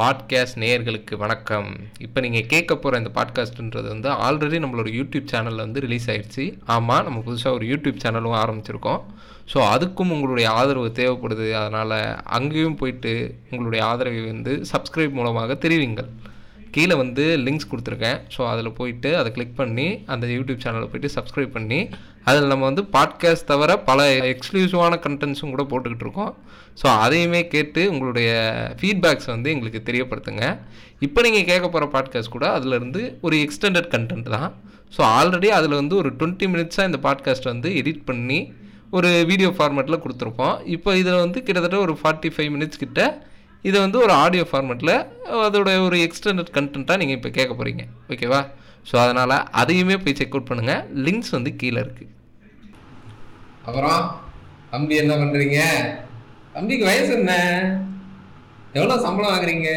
Podcast நேயர்களுக்கு வணக்கம். இப்போ நீங்கள் கேட்க போகிற இந்த பாட்காஸ்ட்டுன்றது வந்து ஆல்ரெடி நம்மளோட யூடியூப் சேனலில் வந்து ரிலீஸ் ஆகிடுச்சு ஆமாம் நம்ம புதுசாக ஒரு யூடியூப் சேனலும் ஆரம்பிச்சிருக்கோம். ஸோ அதுக்கும் உங்களுடைய ஆதரவு தேவைப்படுது. அதனால் அங்கேயும் போயிட்டு உங்களுடைய ஆதரவை வந்து சப்ஸ்கிரைப் மூலமாக தெரிவிங்கள். கீழே வந்து லிங்க்ஸ் கொடுத்துருக்கேன். ஸோ அதில் போயிட்டு அதை கிளிக் பண்ணி அந்த யூடியூப் சேனலில் போயிட்டு சப்ஸ்கிரைப் பண்ணி அதில் நம்ம வந்து பாட்காஸ்ட் தவிர பல எக்ஸ்க்ளூசிவான கண்டென்ட்ஸும் கூட போட்டுக்கிட்டு இருக்கோம். ஸோ அதையுமே கேட்டு உங்களுடைய ஃபீட்பேக்ஸ் வந்து எங்களுக்கு தெரியப்படுத்துங்க. இப்போ நீங்கள் கேட்க போகிற பாட்காஸ்ட் கூட அதுலேருந்து ஒரு எக்ஸ்டெண்டட் கண்டென்ட் தான். ஸோ ஆல்ரெடி அதில் வந்து ஒரு டுவெண்ட்டி மினிட்ஸாக இந்த பாட்காஸ்ட் வந்து எடிட் பண்ணி ஒரு வீடியோ ஃபார்மேட்டில் கொடுத்துருப்போம். இப்போ இதில் வந்து கிட்டத்தட்ட ஒரு ஃபார்ட்டி ஃபைவ் மினிட்ஸ் கிட்ட இதை வந்து ஒரு ஆடியோ ஃபார்மேட்டில் அதோட ஒரு எக்ஸ்டெண்டட் கண்டென்ட்டாக நீங்கள் இப்போ கேட்க போகிறீங்க ஓகேவா ஸோ அதனால் அதையுமே போய் செக் அவுட் பண்ணுங்கள் லிங்க்ஸ் வந்து கீழே இருக்குது அப்புறம் தம்பி என்ன பண்ணுறீங்க தம்பிக்கு வயசு என்ன? எவ்வளோ சம்பளம் வாங்குறீங்க?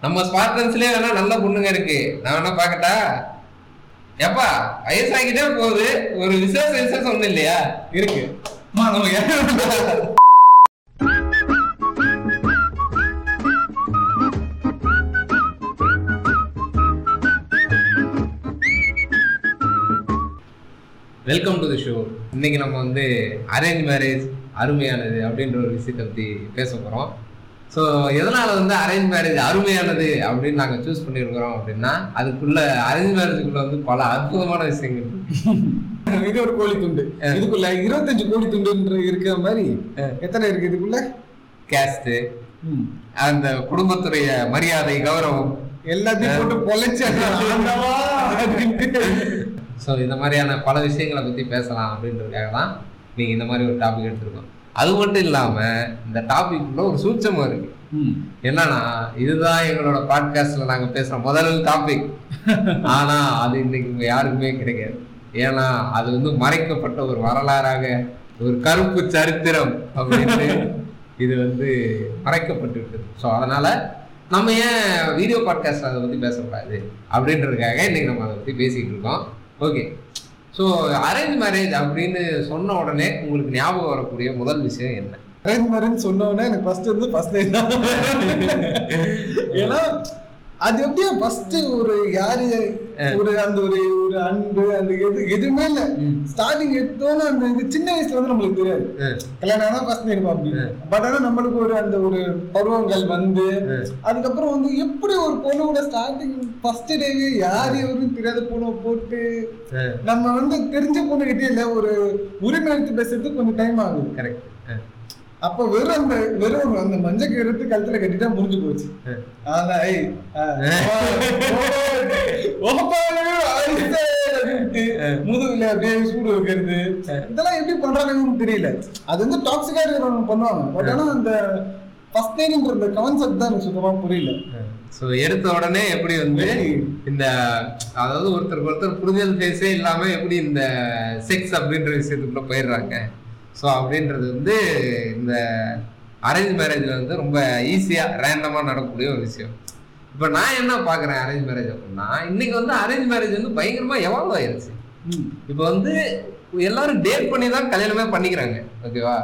நம்ம ஸ்பார்டன்ஸ்லேயே வேணா நல்ல பொண்ணுங்க இருக்கு. நான் வேணா பார்க்கட்டா? ஏப்பா வயசாகிட்டே போகுது. ஒரு விசேஷ விசேஷம் ஒன்றும் இல்லையா? இருக்கு. வெல்கம் டு தி ஷோ இன்னைக்கு நம்ம வந்து அரேஞ்ச் மேரேஜ் அருமையானது அப்படின்ற ஒரு விஷயத்தை பற்றி பேச போகிறோம் ஸோ எதனால் வந்து அரேஞ்ச் மேரேஜ் அருமையானது அப்படின்னு நாங்கள் சூஸ் பண்ணியிருக்கிறோம் அப்படின்னா அதுக்குள்ள அரேஞ்ச் மேரேஜுக்குள்ள வந்து பல அற்புதமான விஷயங்கள் இது ஒரு கோழி துண்டு. இதுக்குள்ள இருபத்தஞ்சு கோழி துண்டுன்ற இருக்கிற மாதிரி எத்தனை இருக்கு இதுக்குள்ள? கேஸ்ட்டு அந்த குடும்பத்துடைய மரியாதை கௌரவம். எல்லாத்தையும் போட்டு பொழைச்சு. ஸோ இந்த மாதிரியான பல விஷயங்களை பற்றி பேசலாம் அப்படின்றதுக்காக தான் நீங்கள் இந்த மாதிரி ஒரு டாபிக் எடுத்திருக்கோம். அது மட்டும் இல்லாமல் இந்த டாபிக்குள்ள ஒரு சூட்சமும் இருக்கு. என்னன்னா இதுதான் எங்களோட பாட்காஸ்ட்ல நாங்க பேசுற முதல் டாபிக் ஆனா அது இன்னைக்கு உங்க யாருக்குமே கிடைக்காது. ஏன்னா அது வந்து மறைக்கப்பட்ட ஒரு வரலாறாக ஒரு கருப்பு சரித்திரம் அப்படின்னு இது வந்து மறைக்கப்பட்டு ஸோ அதனால நம்ம ஏன் வீடியோ பாட்காஸ்ட் அதை பத்தி பேசக்கூடாது அப்படின்றதுக்காக இன்னைக்கு நம்ம அதை பத்தி பேசிட்டு இருக்கோம். ஓகே ஸோ அரேஞ்ச் மேரேஜ் அப்படின்னு சொன்ன உடனே உங்களுக்கு ஞாபகம் வரக்கூடிய முதல் விஷயம் என்ன? அரேஞ்ச் மேரேஜ் சொன்ன உடனே எனக்கு ஃபர்ஸ்ட் வந்து ஃபர்ஸ்ட் லைன் தான். ஏன்னா அது எப்படியா? ஃபர்ஸ்ட் ஒரு யாரு? ஒரு அந்த ஒரு ஒரு அன்பு அந்த எது எதுவுமே இல்ல. ஸ்டார்டிங் எடுத்தோன்னு அந்த இது சின்ன வயசுல வந்து நம்மளுக்கு தெரியாது. கல்யாணம் ஆனா ஃபர்ஸ்ட் நினைப்போம் அப்படி பட் ஆனா நம்மளுக்கு ஒரு அந்த ஒரு பருவங்கள் வந்து அதுக்கப்புறம் வந்து எப்படி ஒரு பொண்ணு கூட ஸ்டார்டிங் ஃபர்ஸ்ட் டேவே யார் எவரும் தெரியாத பொண்ணை போட்டு நம்ம வந்து தெரிஞ்ச பொண்ணு கிட்டே இல்ல ஒரு உரிமை எடுத்து பேசுறதுக்கு கொஞ்சம் டைம் ஆகுது. கரெக்ட் அப்ப வெறும் அந்த வெறும் அந்த மஞ்சள் எடுத்து கழுத்துல கட்டிட்டா முடிஞ்சு போச்சு அதான், ஏய், ஆ, ஓ, ஓப்பாளு, ஆயிடுச்சே, அப்படின்ட்டு முதுகுல அப்படியே சூடு வைக்கிறது இதெல்லாம் எப்படி பண்றாங்கன்னு தெரியல அது வந்து டாக்ஸிக்கா இருக்கிறவங்க பண்ணுவாங்க பட் ஆனா அந்த ஃபர்ஸ்ட் டைம்ன்ற இந்த கான்செப்ட் தான் எனக்கு சுத்தமா புரியல ஸோ எடுத்த உடனே எப்படி வந்து இந்த அதாவது ஒருத்தருக்கு ஒருத்தர் புரிதல் பேசே இல்லாம எப்படி இந்த செக்ஸ் அப்படின்ற விஷயத்துக்குள்ள போயிடுறாங்க ஸோ அப்படின்றது வந்து இந்த அரேஞ்ச் மேரேஜ்ல வந்து ரொம்ப ஈஸியா ரேண்டமா நடக்கக்கூடிய ஒரு விஷயம். இப்போ நான் என்ன பார்க்குறேன் அரேஞ்ச் மேரேஜ் அப்படின்னா இன்னைக்கு வந்து அரேஞ்ச் மேரேஜ் வந்து பயங்கரமா எவால்வ் ஆயிருச்சு. இப்போ வந்து எல்லாரும் டேட் பண்ணி தான் கல்யாணமே பண்ணிக்கிறாங்க ஓகேவா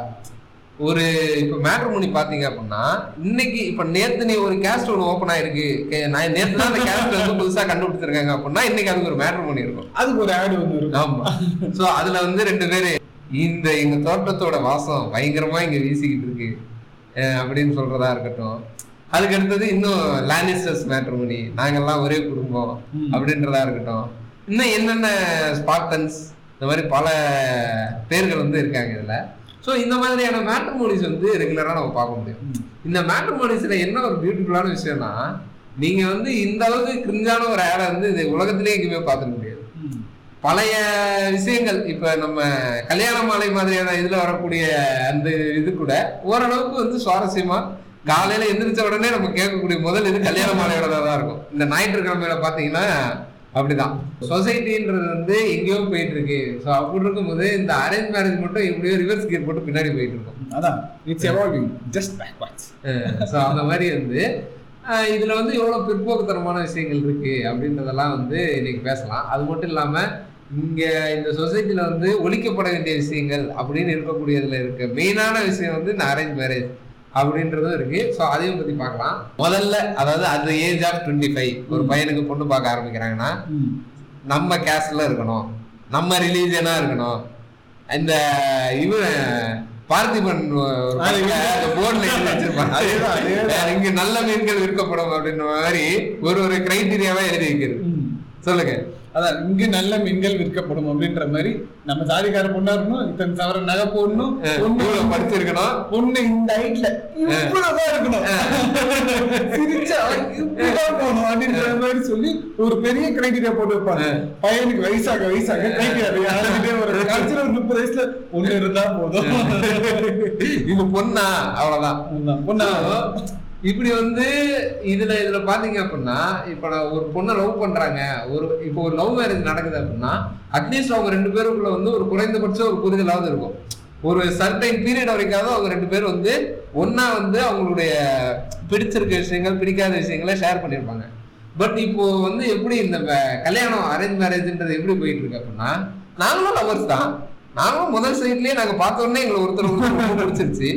ஒரு இப்போ மேட்ரிமோனி பார்த்தீங்க அப்படின்னா இன்னைக்கு இப்போ நேத்து நீ ஒரு கேஸ்ட் ஒன்று ஓப்பன் ஆயிருக்கு நான் நேத்து தான் அந்த கேஸ்ட் வந்து புதுசாக கண்டுபிடிச்சிருக்காங்க அப்படின்னா இன்னைக்கு அதுக்கு ஒரு மேட்ரிமோனி இருக்கும். அதுக்கு ஒரு ஆடு ஒன்று இருக்கும். ஆமா. ஸோ அதுல வந்து ரெண்டு பேரு இந்த எங்க தோட்டத்தோட வாசம் பயங்கரமா இங்க வீசிக்கிட்டு இருக்கு. அப்படின்னு சொல்றதா இருக்கட்டும். அதுக்கு அடுத்தது இன்னும் லானிஸ்டர்ஸ் மேட்ரிமோனி நாங்கெல்லாம் ஒரே குடும்பம் அப்படின்றதா இருக்கட்டும். இன்னும் என்னென்ன ஸ்பார்டன்ஸ் இந்த மாதிரி பல பேர்கள் வந்து இருக்காங்க இதுல. ஸோ இந்த மாதிரியான மேட்ரிமோனிஸ் வந்து ரெகுலரா நம்ம பார்க்க முடியும். இந்த மேட்ரிமோனிஸ்ல என்ன ஒரு பியூட்டிஃபுல்லான விஷயம்னா நீங்க வந்து இந்த அளவுக்கு கிரிஞ்சான ஒரு ஆடை வந்து இது உலகத்திலே எங்கேயுமே பார்த்துக்க முடியாது. பழைய விஷயங்கள் இப்ப நம்ம கல்யாண மாலை மாதிரியான இதுல வரக்கூடிய அந்த இது கூட ஓரளவுக்கு வந்து சுவாரஸ்யமா காலையில எந்திரிச்ச உடனே நம்ம கேட்கக்கூடிய முதல் இது கல்யாண மாலையோட தான் இருக்கும். இந்த ஞாயிற்றுக்கிழமையில பாத்தீங்கன்னா அப்படிதான். சொசைட்டின்றது வந்து எங்கேயோ போயிட்டு இருக்கு ஸோ அப்படி இருக்கும்போது இந்த அரேஞ்ச் மேரேஜ் மட்டும் எப்படியோ ரிவர்ஸ் கியர் போட்டு பின்னாடி போயிட்டு இருக்கும் அதான் it's evolving just backwards so அந்த மாதிரி வந்து இதுல வந்து எவ்வளவு பிற்போக்குத்தனமான விஷயங்கள் இருக்கு அப்படின்றதெல்லாம் வந்து இன்னைக்கு பேசலாம். அது மட்டும் இல்லாம இங்க இந்த சொசைட்டில வந்து ஒழிக்கப்பட வேண்டிய விஷயங்கள் அப்படின்னு இருக்கக்கூடியதுல இருக்க மெயினான விஷயம் வந்து இந்த அரேஞ்ச் மேரேஜ் அப்படின்றதும் இருக்கு. ஸோ அதையும் பத்தி பார்க்கலாம். முதல்ல அதாவது அந்த ஏஜ் ஆஃப் டுவெண்ட்டி ஃபைவ் ஒரு பையனுக்கு பொண்ணு பார்க்க ஆரம்பிக்கிறாங்கன்னா. நம்ம கேஸ்ட்ல இருக்கணும். நம்ம ரிலீஜனா இருக்கணும். இந்த இவன் பார்த்திபன் போர்ட்ல அதேதான். இங்க நல்ல மீன்கள் விற்கப்படும் அப்படின்ற மாதிரி ஒரு ஒரு கிரைட்டீரியாவா எழுதி வைக்கிறது. சொல்லுங்க. அதான் இங்க நல்ல மீன்கள் விற்கப்படும் அப்படின்ற மாதிரி நம்ம சாதிக்கார பொண்ணா இருக்கணும் இத்தனை சவர நகை போடணும் பொண்ணு படிச்சிருக்கணும். பொண்ணு இந்த ஹைட்ல இவ்வளவுதான் இருக்கணும். சிரிச்சா இப்படிதான் போகணும் அப்படின்ற மாதிரி சொல்லி ஒரு பெரிய கிரைட்டீரியா போட்டு வைப்பாங்க. பையனுக்கு வயசாக வயசாக கிரைட்டீரியா ஒரு கடைசியில ஒரு முப்பது வயசுல ஒண்ணு இருந்தா போதும். இது பொண்ணா? அவ்வளவுதான். அவ்வளவுதான். பொண்ணா இப்படி வந்து இதுல இதுல பாத்தீங்க அப்படின்னா இப்ப நான் ஒரு பொண்ணை லவ் பண்றாங்க. ஒரு இப்போ ஒரு லவ் மேரேஜ் நடக்குது அப்படின்னா அட்லீஸ்ட் அவங்க ரெண்டு பேருக்குள்ள வந்து ஒரு குறைந்தபட்சம் ஒரு புரிதலாவது இருக்கும். ஒரு சர்டைன் பீரியட் வரைக்காவது அவங்க ரெண்டு பேரும் வந்து ஒன்னா வந்து அவங்களுடைய பிடிச்சிருக்க விஷயங்கள் பிடிக்காத விஷயங்களை ஷேர் பண்ணியிருப்பாங்க. பட் இப்போ வந்து எப்படி இந்த கல்யாணம் அரேஞ்ச் மேரேஜ்ன்றது எப்படி போயிட்டு இருக்கு அப்படின்னா நாங்களும் லவர்ஸ் தான். நாங்களும் முதல் சைட்லயே நாங்க பார்த்த உடனே எங்களை ஒருத்தர் ஒருத்தர் பிடிச்சிருச்சு.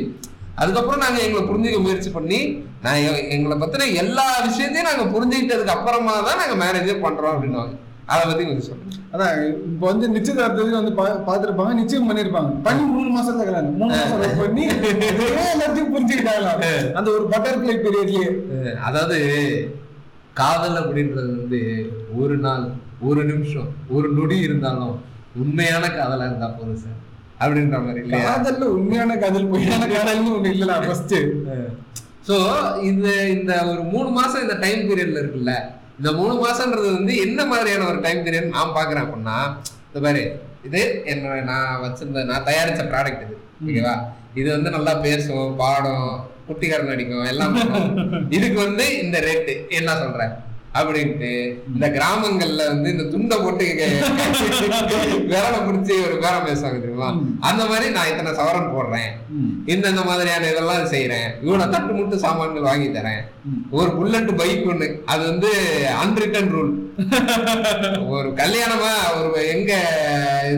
அதுக்கப்புறம் நாங்க எங்களை புரிஞ்சுக்க முயற்சி பண்ணி நான் எங்களை பத்தின எல்லா விஷயத்தையும் நாங்க புரிஞ்சுக்கிட்டதுக்கு அப்புறமா தான் நாங்க மேரேஜே பண்றோம் அப்படின்னுவாங்க. அதை பத்தி கொஞ்சம் சொல்லுங்க. அதான் இப்ப வந்து நிச்சயதார்த்தத்துக்கு வந்து பார்த்திருப்பாங்க நிச்சயம் பண்ணிருப்பாங்க. பண்ணி மூணு மாசத்துல கல்யாணம். மூணு மாசம் பண்ணி எல்லாத்தையும் புரிஞ்சுக்கிட்டாங்க அந்த ஒரு பட்டர்ஃபிளை பீரியட்லயே அதாவது காதல் அப்படின்றது வந்து ஒரு நாள் ஒரு நிமிஷம் ஒரு நொடி இருந்தாலும் உண்மையான காதலா இருந்தா போதும் சார். அப்படின்ற மாதிரி இல்லையா? காதல்ல உண்மையான காதல் பொய்யான காதல்னு ஒண்ணு இல்லடா ஃபர்ஸ்ட் சோ இந்த இந்த ஒரு மூணு மாசம் இந்த டைம் பீரியட்ல இருக்குல்ல இந்த மூணு மாசம்ன்றது வந்து என்ன மாதிரியான ஒரு டைம் பீரியட் நான் பாக்குறேன் அப்படின்னா இந்த பாரு இது என்னோட நான் வச்சிருந்த நான் தயாரிச்ச ப்ராடக்ட் இது ஓகேவா? இது வந்து நல்லா பேசும் பாடும் குட்டிக்காரன் நடிக்கும் எல்லாம். இதுக்கு வந்து இந்த ரேட்டு என்ன சொல்ற அப்படின்ட்டு இந்த கிராமங்கள்ல வந்து இந்த துண்டை போட்டு விரலை பிடிச்சி ஒரு பேரம் பேசுவாங்க தெரியுமா? அந்த மாதிரி நான் இத்தனை சவரன் போடுறேன். இந்த இந்த மாதிரியான இதெல்லாம் செய்யறேன் இவ்வளவு தட்டு முட்டு சாமான்கள் வாங்கி தரேன். ஒரு புல்லட் பைக் ஒண்ணு. அது வந்து அன்ரிட்டன் ரூல் ஒரு கல்யாணமா ஒரு எங்க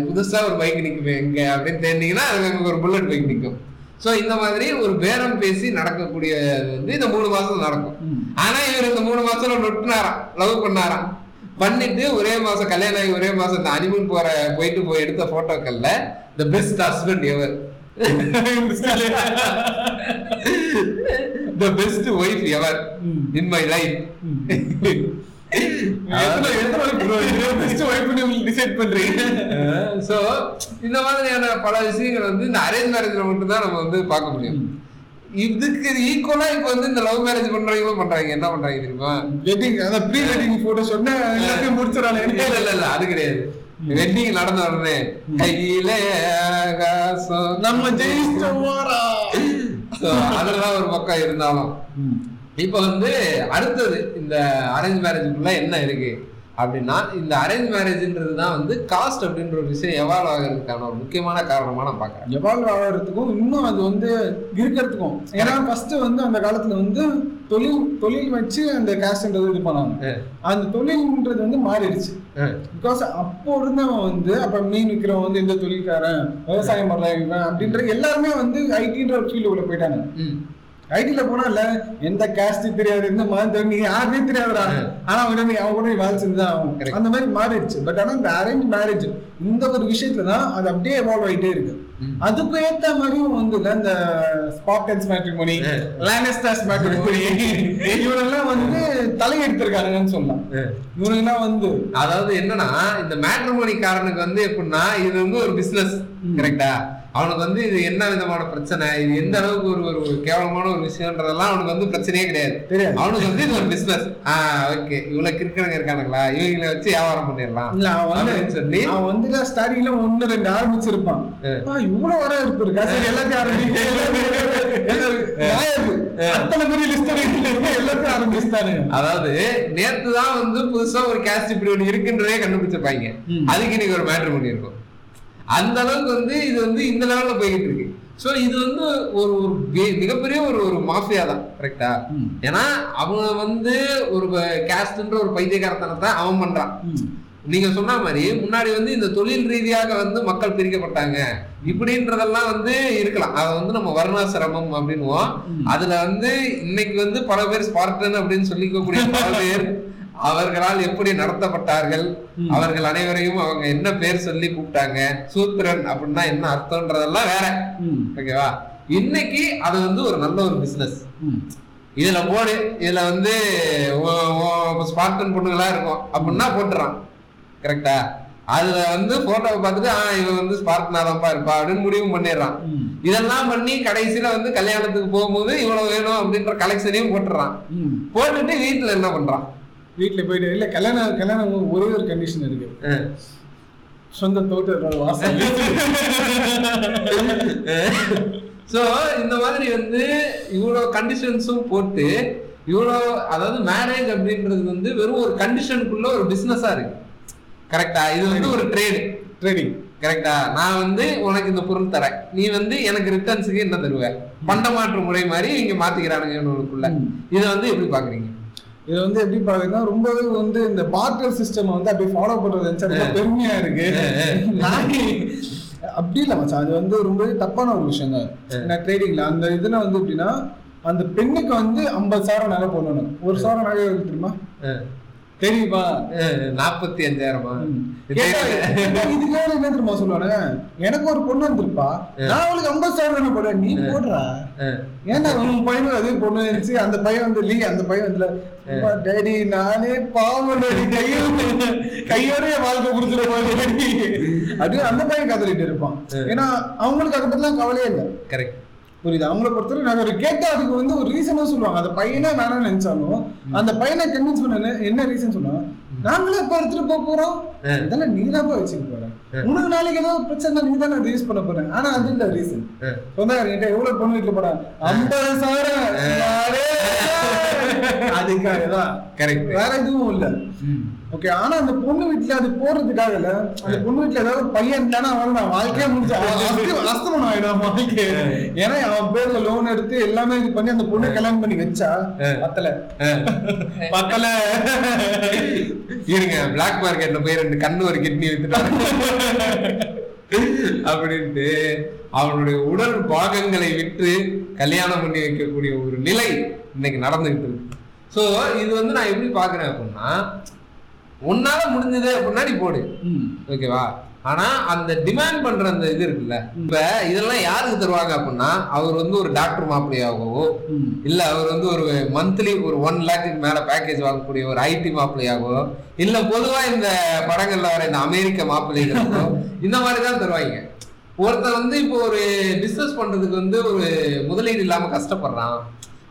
புதுசா ஒரு பைக் நிக்குமே எங்க அப்படின்னு தெரிஞ்சீங்கன்னா அது ஒரு புல்லட் பைக் நிக்கும். சோ இந்த மாதிரி ஒரு பேரம் பேசி நடக்கக்கூடிய வந்து இந்த மூணு மாசம் நடக்கும். ஆனா இவர் இந்த மூணு மாசம் நொட்டுனாராம் லவ் பண்ணாராம். பண்ணிட்டு ஒரே மாசம் கல்யாணம் ஆகி ஒரே மாசம் இந்த அனிமன் போற போயிட்டு போய் எடுத்த போட்டோக்கள்ல the best husband ever the best wife ever in my. Life இந்த மாதிரியான பல விஷயங்கள் வந்து இந்த அரேஞ்ச் மேரேஜ்ல மட்டும் தான் நம்ம வந்து பார்க்க முடியும். இதுக்கு ஈக்குவலா இப்ப வந்து இந்த லவ் மேரேஜ் பண்றவங்களும் பண்றாங்க. என்ன பண்றாங்க தெரியுமா? வெட்டிங் அதான் ப்ரீ வெட்டிங் போட்டோ சொன்னா எல்லாத்தையும் முடிச்சிடறாங்க இல்ல இல்ல இல்ல அது கிடையாது. வெட்டிங் நடந்த உடனே கையில நம்ம ஜெயிச்சோமாரா So, அதெல்லாம் ஒரு பக்கம் இருந்தாலும். இப்ப வந்து அடுத்தது இந்த அரேஞ்ச் மேரேஜுக்குள்ள என்ன இருக்கு அப்படின்னா இந்த அரேஞ்ச் மேரேஜ்ன்றது தான் வந்து காஸ்ட் அப்படின்ற ஒரு விஷயம் எவால்வ் ஆகிறதுக்கான ஒரு முக்கியமான காரணமா நான் பாக்குறேன் எவால்வ் ஆகிறதுக்கும் இன்னும் அது வந்து இருக்கிறதுக்கும். ஏன்னா ஃபர்ஸ்ட் வந்து அந்த காலத்துல வந்து தொழில் தொழில் வச்சு அந்த கேஸ்ட்ன்றது இது பண்ணாங்க. அந்த தொழில்ன்றது வந்து மாறிடுச்சு. பிகாஸ் அப்போ இருந்தவன் வந்து அப்ப மீன் விற்கிறவன் வந்து இந்த தொழில்காரன் விவசாயம் பண்றவன் அப்படின்ற எல்லாருமே வந்து ஐடின்ற ஒரு ஃபீல்டுக்குள்ள போயிட்டாங்க. ம். ஐடில போனா இல்ல எந்த காஸ்ட் தெரியாது எந்த மாதிரி தெரியும் நீ யாருமே தெரியாதுடா. ஆனா அவன் வந்து அவன் கூட வேலை செஞ்சுதான் ஆகும். அந்த மாதிரி மாறிடுச்சு. பட் ஆனா இந்த அரேஞ்ச் மேரேஜ் இந்த ஒரு விஷயத்துல தான் அது அப்படியே எவால்வ் ஆயிட்டே இருக்கு. அதுக்கு ஏத்த மாதிரியும் வந்து இந்த ஸ்பார்டன்ஸ் மேட்ரிமோனி லானஸ்டாஸ் மேட்ரிமோனி இவனெல்லாம் வந்து தலையெடுத்திருக்கானுங்கன்னு சொல்லலாம். இவனுங்கெல்லாம் வந்து அதாவது என்னன்னா இந்த மேட்ரிமோனிக்காரனுக்கு வந்து எப்படின்னா இது வந்து ஒரு பிசினஸ் கரெக்டா அவனுக்கு வந்து இது என்ன விதமான பிரச்சனை? இது எந்த அளவுக்கு ஒரு ஒரு கேவலமான ஒரு விஷயம்ன்றதெல்லாம் அவனுக்கு வந்து பிரச்சனையே கிடையாது. அவனுக்கு வந்து இது ஒரு பிசினஸ் ஆஹ் ஓகே இவ்வளவு கிறுக்கணுங்க இருக்கானுங்களா? இவங்களை வச்சு வியாபாரம் பண்ணிடலாம். இல்ல அவன் சொல்லி. அவன் வந்து ஸ்டார்டிங்ல ஒண்ணு ரெண்டு ஆரம்பிச்சிருப்பான். இவ்வளவு வர இருப்பிருக்கா சரி எல்லாத்தையும் ஆரம்பிச்சு அத்தனை பெரிய லிஸ்ட் எல்லாத்தையும் ஆரம்பிச்சுட்டானுங்க. அதாவது நேத்து தான் வந்து புதுசா ஒரு கேஸ்ட் இப்படி ஒண்ணு இருக்குன்றதே கண்டுபிடிச்சிருப்பாங்க. அதுக்கு இன்னைக்கு ஒரு மேட்ரு பண்ணியிருக்கோம். அந்த அளவுக்கு வந்து இது வந்து இந்த லெவல்ல போய்கிட்டு இருக்கு. சோ இது வந்து ஒரு ஒரு மிகப்பெரிய ஒரு ஒரு மாஃபியா தான் கரெக்டா. ஏன்னா அவன் வந்து ஒரு கேஸ்ட்ன்ற ஒரு பைத்தியக்காரத்தனத்தை அவன் பண்றான். நீங்க சொன்ன மாதிரி முன்னாடி வந்து இந்த தொழில் ரீதியாக வந்து மக்கள் பிரிக்கப்பட்டாங்க. இப்படின்றதெல்லாம் வந்து இருக்கலாம். அதை வந்து நம்ம வர்ணாசிரமம் அப்படின்னுவோம் அதுல வந்து இன்னைக்கு வந்து பல பேர் ஸ்பார்டன் அப்படின்னு சொல்லிக்கக்கூடிய பல பேர் அவர்களால் எப்படி நடத்தப்பட்டார்கள். அவர்கள் அனைவரையும் அவங்க என்ன பேர் சொல்லி கூப்பிட்டாங்க? சூத்திரன் அப்படின்னா என்ன அர்த்தம்ன்றதெல்லாம் வேற. ஓகேவா? இன்னைக்கு அது வந்து ஒரு நல்ல ஒரு பிசினஸ். இதுல போடு இதுல வந்து ஸ்பார்டன் பொண்ணுங்களா இருக்கும். அப்படின்னா போட்டுறான். கரெக்டா அதுல வந்து போட்டோவை பார்த்துட்டு ஆ இவன் வந்து ஸ்பார்டனா தான்ப்பா இருப்பா. அப்படின்னு முடிவு பண்ணிடுறான். இதெல்லாம் பண்ணி கடைசியில வந்து கல்யாணத்துக்கு போகும்போது இவ்வளவு வேணும் அப்படின்ற கலெக்ஷனையும் போட்டுறான். போட்டுட்டு வீட்டுல என்ன பண்றான்? வீட்டுல போயிட்டு இல்ல கல்யாணம் கல்யாணம் ஒரே ஒரு கண்டிஷன் இருக்கு. சொந்த தோட்டத்தோட வாசல். சோ இந்த மாதிரி வந்து இவ்வளோ கண்டிஷன்ஸும் போட்டு இவ்வளோ அதாவது மேரேஜ் அப்படின்றது வந்து வெறும் ஒரு கண்டிஷனுக்குள்ள ஒரு பிசினஸா இருக்கு. கரெக்டா இது வந்து ஒரு ட்ரேடு ட்ரேடிங் கரெக்டா நான் வந்து உனக்கு இந்த பொருள் தரேன். நீ வந்து எனக்கு ரிட்டர்ன்ஸுக்கு என்ன தருவ? பண்டமாற்று முறை மாதிரி இங்க மாத்திக்கிறானுங்க ம். இதை வந்து எப்படி பாக்குறீங்க? இது வந்து எப்படி பாக்குறதுன்னா ரொம்பவே வந்து இந்த பார்ட்டர் சிஸ்டம் வந்து அப்படியே ஃபாலோ பண்றது ரொம்ப பெருமையா இருக்கு. அப்படி இல்ல மச்சான். அது வந்து ரொம்பவே தப்பான ஒரு விஷயம் தான் ட்ரேடிங்ல அந்த இதுல வந்து எப்படின்னா அந்த பெண்ணுக்கு வந்து ஐம்பது சாரம் நகை போடணும். ஒரு சாரம் நகை தெரியுமா? தெரியுமா? நாற்பத்தி அஞ்சாயிரமா இதுக்கு என்ன தெரியுமா சொல்லுவானு? எனக்கு ஒரு பொண்ணு வந்திருப்பா. நான் அவளுக்கு ஐம்பது சாரம் தானே போடுறேன் நீ போடுறா. ஏன்னா உன் பையனும் அதே பொண்ணு இருந்துச்சு? அந்த பையன் வந்து லீ அந்த பையன் வந்து டேடி நானே பாவம் டேடி. கையோட கையோட என் வாழ்க்கை கொடுத்துருப்பான் டேடி? அது அந்த பையன் கதறிட்டு இருப்பான். ஏன்னா அவங்களுக்கு அதை பத்திலாம் கவலையே இல்லை. கரெக்ட் புரியுது? அவங்கள பொறுத்தவரை நாங்க ஒரு கேட்டா அதுக்கு வந்து ஒரு ரீசனா சொல்லுவாங்க. அந்த பையனே வேணாம்னு நினைச்சாலும் அந்த பையனை கன்வின்ஸ் பண்ண என்ன ரீசன் சொன்னா நாங்களே இப்ப எடுத்துட்டு போக போறோம். இதெல்லாம் நீ தான் வச்சுக்க போற. உனக்கு நாளைக்கு ஏதாவது பிரச்சனை நீ தானே அதை யூஸ் பண்ண போற ஆனா அது இல்ல ரீசன் சொந்தக்காரங்கிட்ட எவ்வளவு பொண்ணு வீட்டுல போறான் ஐம்பது சாரம்? அதுக்காக தான் கரெக்ட் வேற எதுவும் இல்ல. ஓகே ஆனா அந்த பொண்ணு வீட்டுல அது போறதுக்காக இல்ல. அந்த பொண்ணு வீட்டுல ஏதாவது பையன் இருந்தானா அவன் நான் வாழ்க்கையே முடிஞ்சு அஸ்தமனம் ஆயிடும் வாழ்க்கை ஏன்னா அவன் பேர்ல லோன் எடுத்து எல்லாமே இது பண்ணி அந்த பொண்ணு கல்யாணம் பண்ணி வச்சா பத்தல. பத்தல. இருங்க பிளாக் மார்க்கெட்ல போய் ரெண்டு கண்ணு ஒரு கிட்னி வித்துட்டாங்க அப்படின்ட்டு அவனுடைய உடல் பாகங்களை விற்று கல்யாணம் பண்ணி வைக்கக்கூடிய ஒரு நிலை இன்னைக்கு நடந்துகிட்டு இருக்கு. ஸோ இது வந்து நான் எப்படி பாக்குறேன் அப்படின்னா உன்னால முடிஞ்சது அப்படின்னா நீ போடு ஓகேவா? ஆனா அந்த டிமாண்ட் பண்ற அந்த இது இருக்குல்ல இப்ப இதெல்லாம் யாருக்கு தருவாங்க அப்படின்னா அவர் வந்து ஒரு டாக்டர் மாப்பிள்ளையாகவோ இல்ல அவர் வந்து ஒரு மந்த்லி ஒரு ஒன் லேக்குக்கு மேல பேக்கேஜ் வாங்கக்கூடிய ஒரு ஐடி மாப்பிள்ளையாகவோ இல்ல பொதுவா இந்த படங்கள்ல வர இந்த அமெரிக்க மாப்பிள்ளைகளுக்கோ இந்த மாதிரி தான் தருவாங்க. ஒருத்தன் வந்து இப்போ ஒரு பிசினஸ் பண்றதுக்கு வந்து ஒரு முதலீடு இல்லாம கஷ்டப்படுறான்.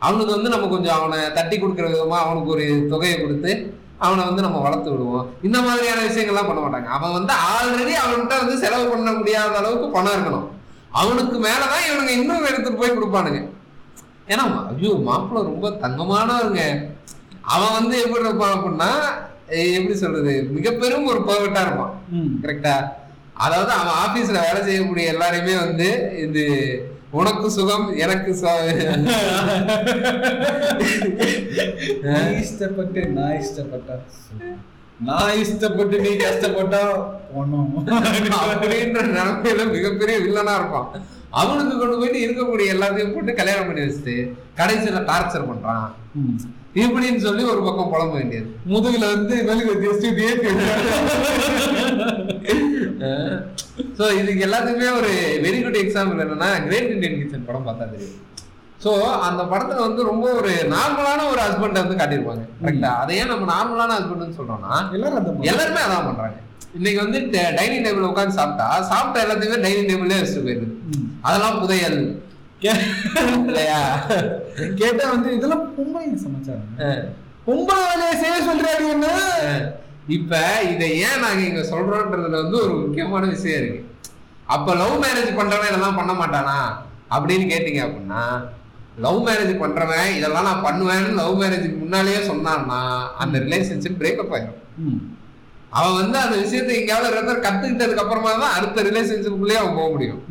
அவனுக்கு வந்து நம்ம கொஞ்சம் அவனை தட்டி கொடுக்குற விதமா அவனுக்கு ஒரு தொகையை கொடுத்து அவனை வந்து நம்ம வளர்த்து விடுவோம். இந்த மாதிரியான விஷயங்கள்லாம் பண்ண மாட்டாங்க. அவன் வந்து ஆல்ரெடி அவன்கிட்ட வந்து செலவு பண்ண முடியாத அளவுக்கு பணம் இருக்கணும். அவனுக்கு மேலதான் இவனுங்க இன்னும் எடுத்துட்டு போய் கொடுப்பானுங்க. ஏன்னா ஐயோ மாப்பிள்ளை ரொம்ப தங்கமானவருங்க. அவன் வந்து எப்படி இருப்பான் அப்படின்னா எப்படி சொல்றது? மிக பெரும் ஒரு பர்ஃபெக்டா இருப்பான். கரெக்டா அதாவது அவன் ஆபீஸ்ல வேலை செய்யக்கூடிய எல்லாரையுமே வந்து இது உனக்கு சுகம் எனக்கு இஷ்டப்பட்டு நான் இஷ்டப்பட்டா நான் இஷ்டப்பட்டு நீ கஷ்டப்பட்டா ஒண்ணும் அப்படின்ற நிலைமையில மிகப்பெரிய வில்லனா இருப்பான். அவனுக்கு கொண்டு போயிட்டு இருக்கக்கூடிய எல்லாத்தையும் போட்டு கல்யாணம் பண்ணி வச்சுட்டு கடைசியில டார்ச்சர் பண்றான். இப்படின்னு சொல்லி ஒரு பக்கம் புலம்ப வேண்டியது. முதுகுல வந்து மெழுகு வச்சு ஏற்றி ஸோ இதுக்கு எல்லாத்துக்குமே ஒரு வெரி குட் எக்ஸாம்பிள் என்னன்னா கிரேட் இந்தியன் கிச்சன் படம் பார்த்தா தெரியும். ஸோ அந்த படத்துல வந்து ரொம்ப ஒரு நார்மலான ஒரு ஹஸ்பண்டை வந்து காட்டியிருப்பாங்க. கரெக்டா அதை ஏன் நம்ம நார்மலான ஹஸ்பண்ட்னு சொல்றோம்னா எல்லாரும். எல்லாருமே அதான் பண்றாங்க. இன்னைக்கு வந்து டைனிங் டேபிள் உட்காந்து சாப்பிட்டா சாப்பிட்ட எல்லாத்தையுமே டைனிங் டேபிள்லேயே வச்சுட்டு போயிருது ம். அதெல்லாம் புதையல் இல்லையா? கேட்டா வந்து இதெல்லாம் பொம்பளை சமாச்சாரம். பொம்பளை வேலையை செய்ய சொல்றாரு என்ன? அஹ். இப்ப இதை ஏன் நாங்க இங்க சொல்றோன்றதுல வந்து ஒரு முக்கியமான விஷயம் இருக்கு. அப்ப லவ் மேரேஜ் பண்றவன் இதெல்லாம் பண்ண மாட்டானா? அப்படின்னு கேட்டீங்க அப்படின்னா லவ் மேரேஜ் பண்றவன் இதெல்லாம் நான் பண்ணுவேன்னு லவ் மேரேஜுக்கு முன்னாலேயே சொன்னான்னா அந்த ரிலேஷன்ஷிப் பிரேக்கப் ஆயிடும். அவன் வந்து அந்த விஷயத்தை எங்கேயாவது கத்துக்கிட்டதுக்கு அப்புறமா தான் அடுத்த ரிலேஷன்ஷிப்புக்குள்ளேயே அவன் போக முடியும்.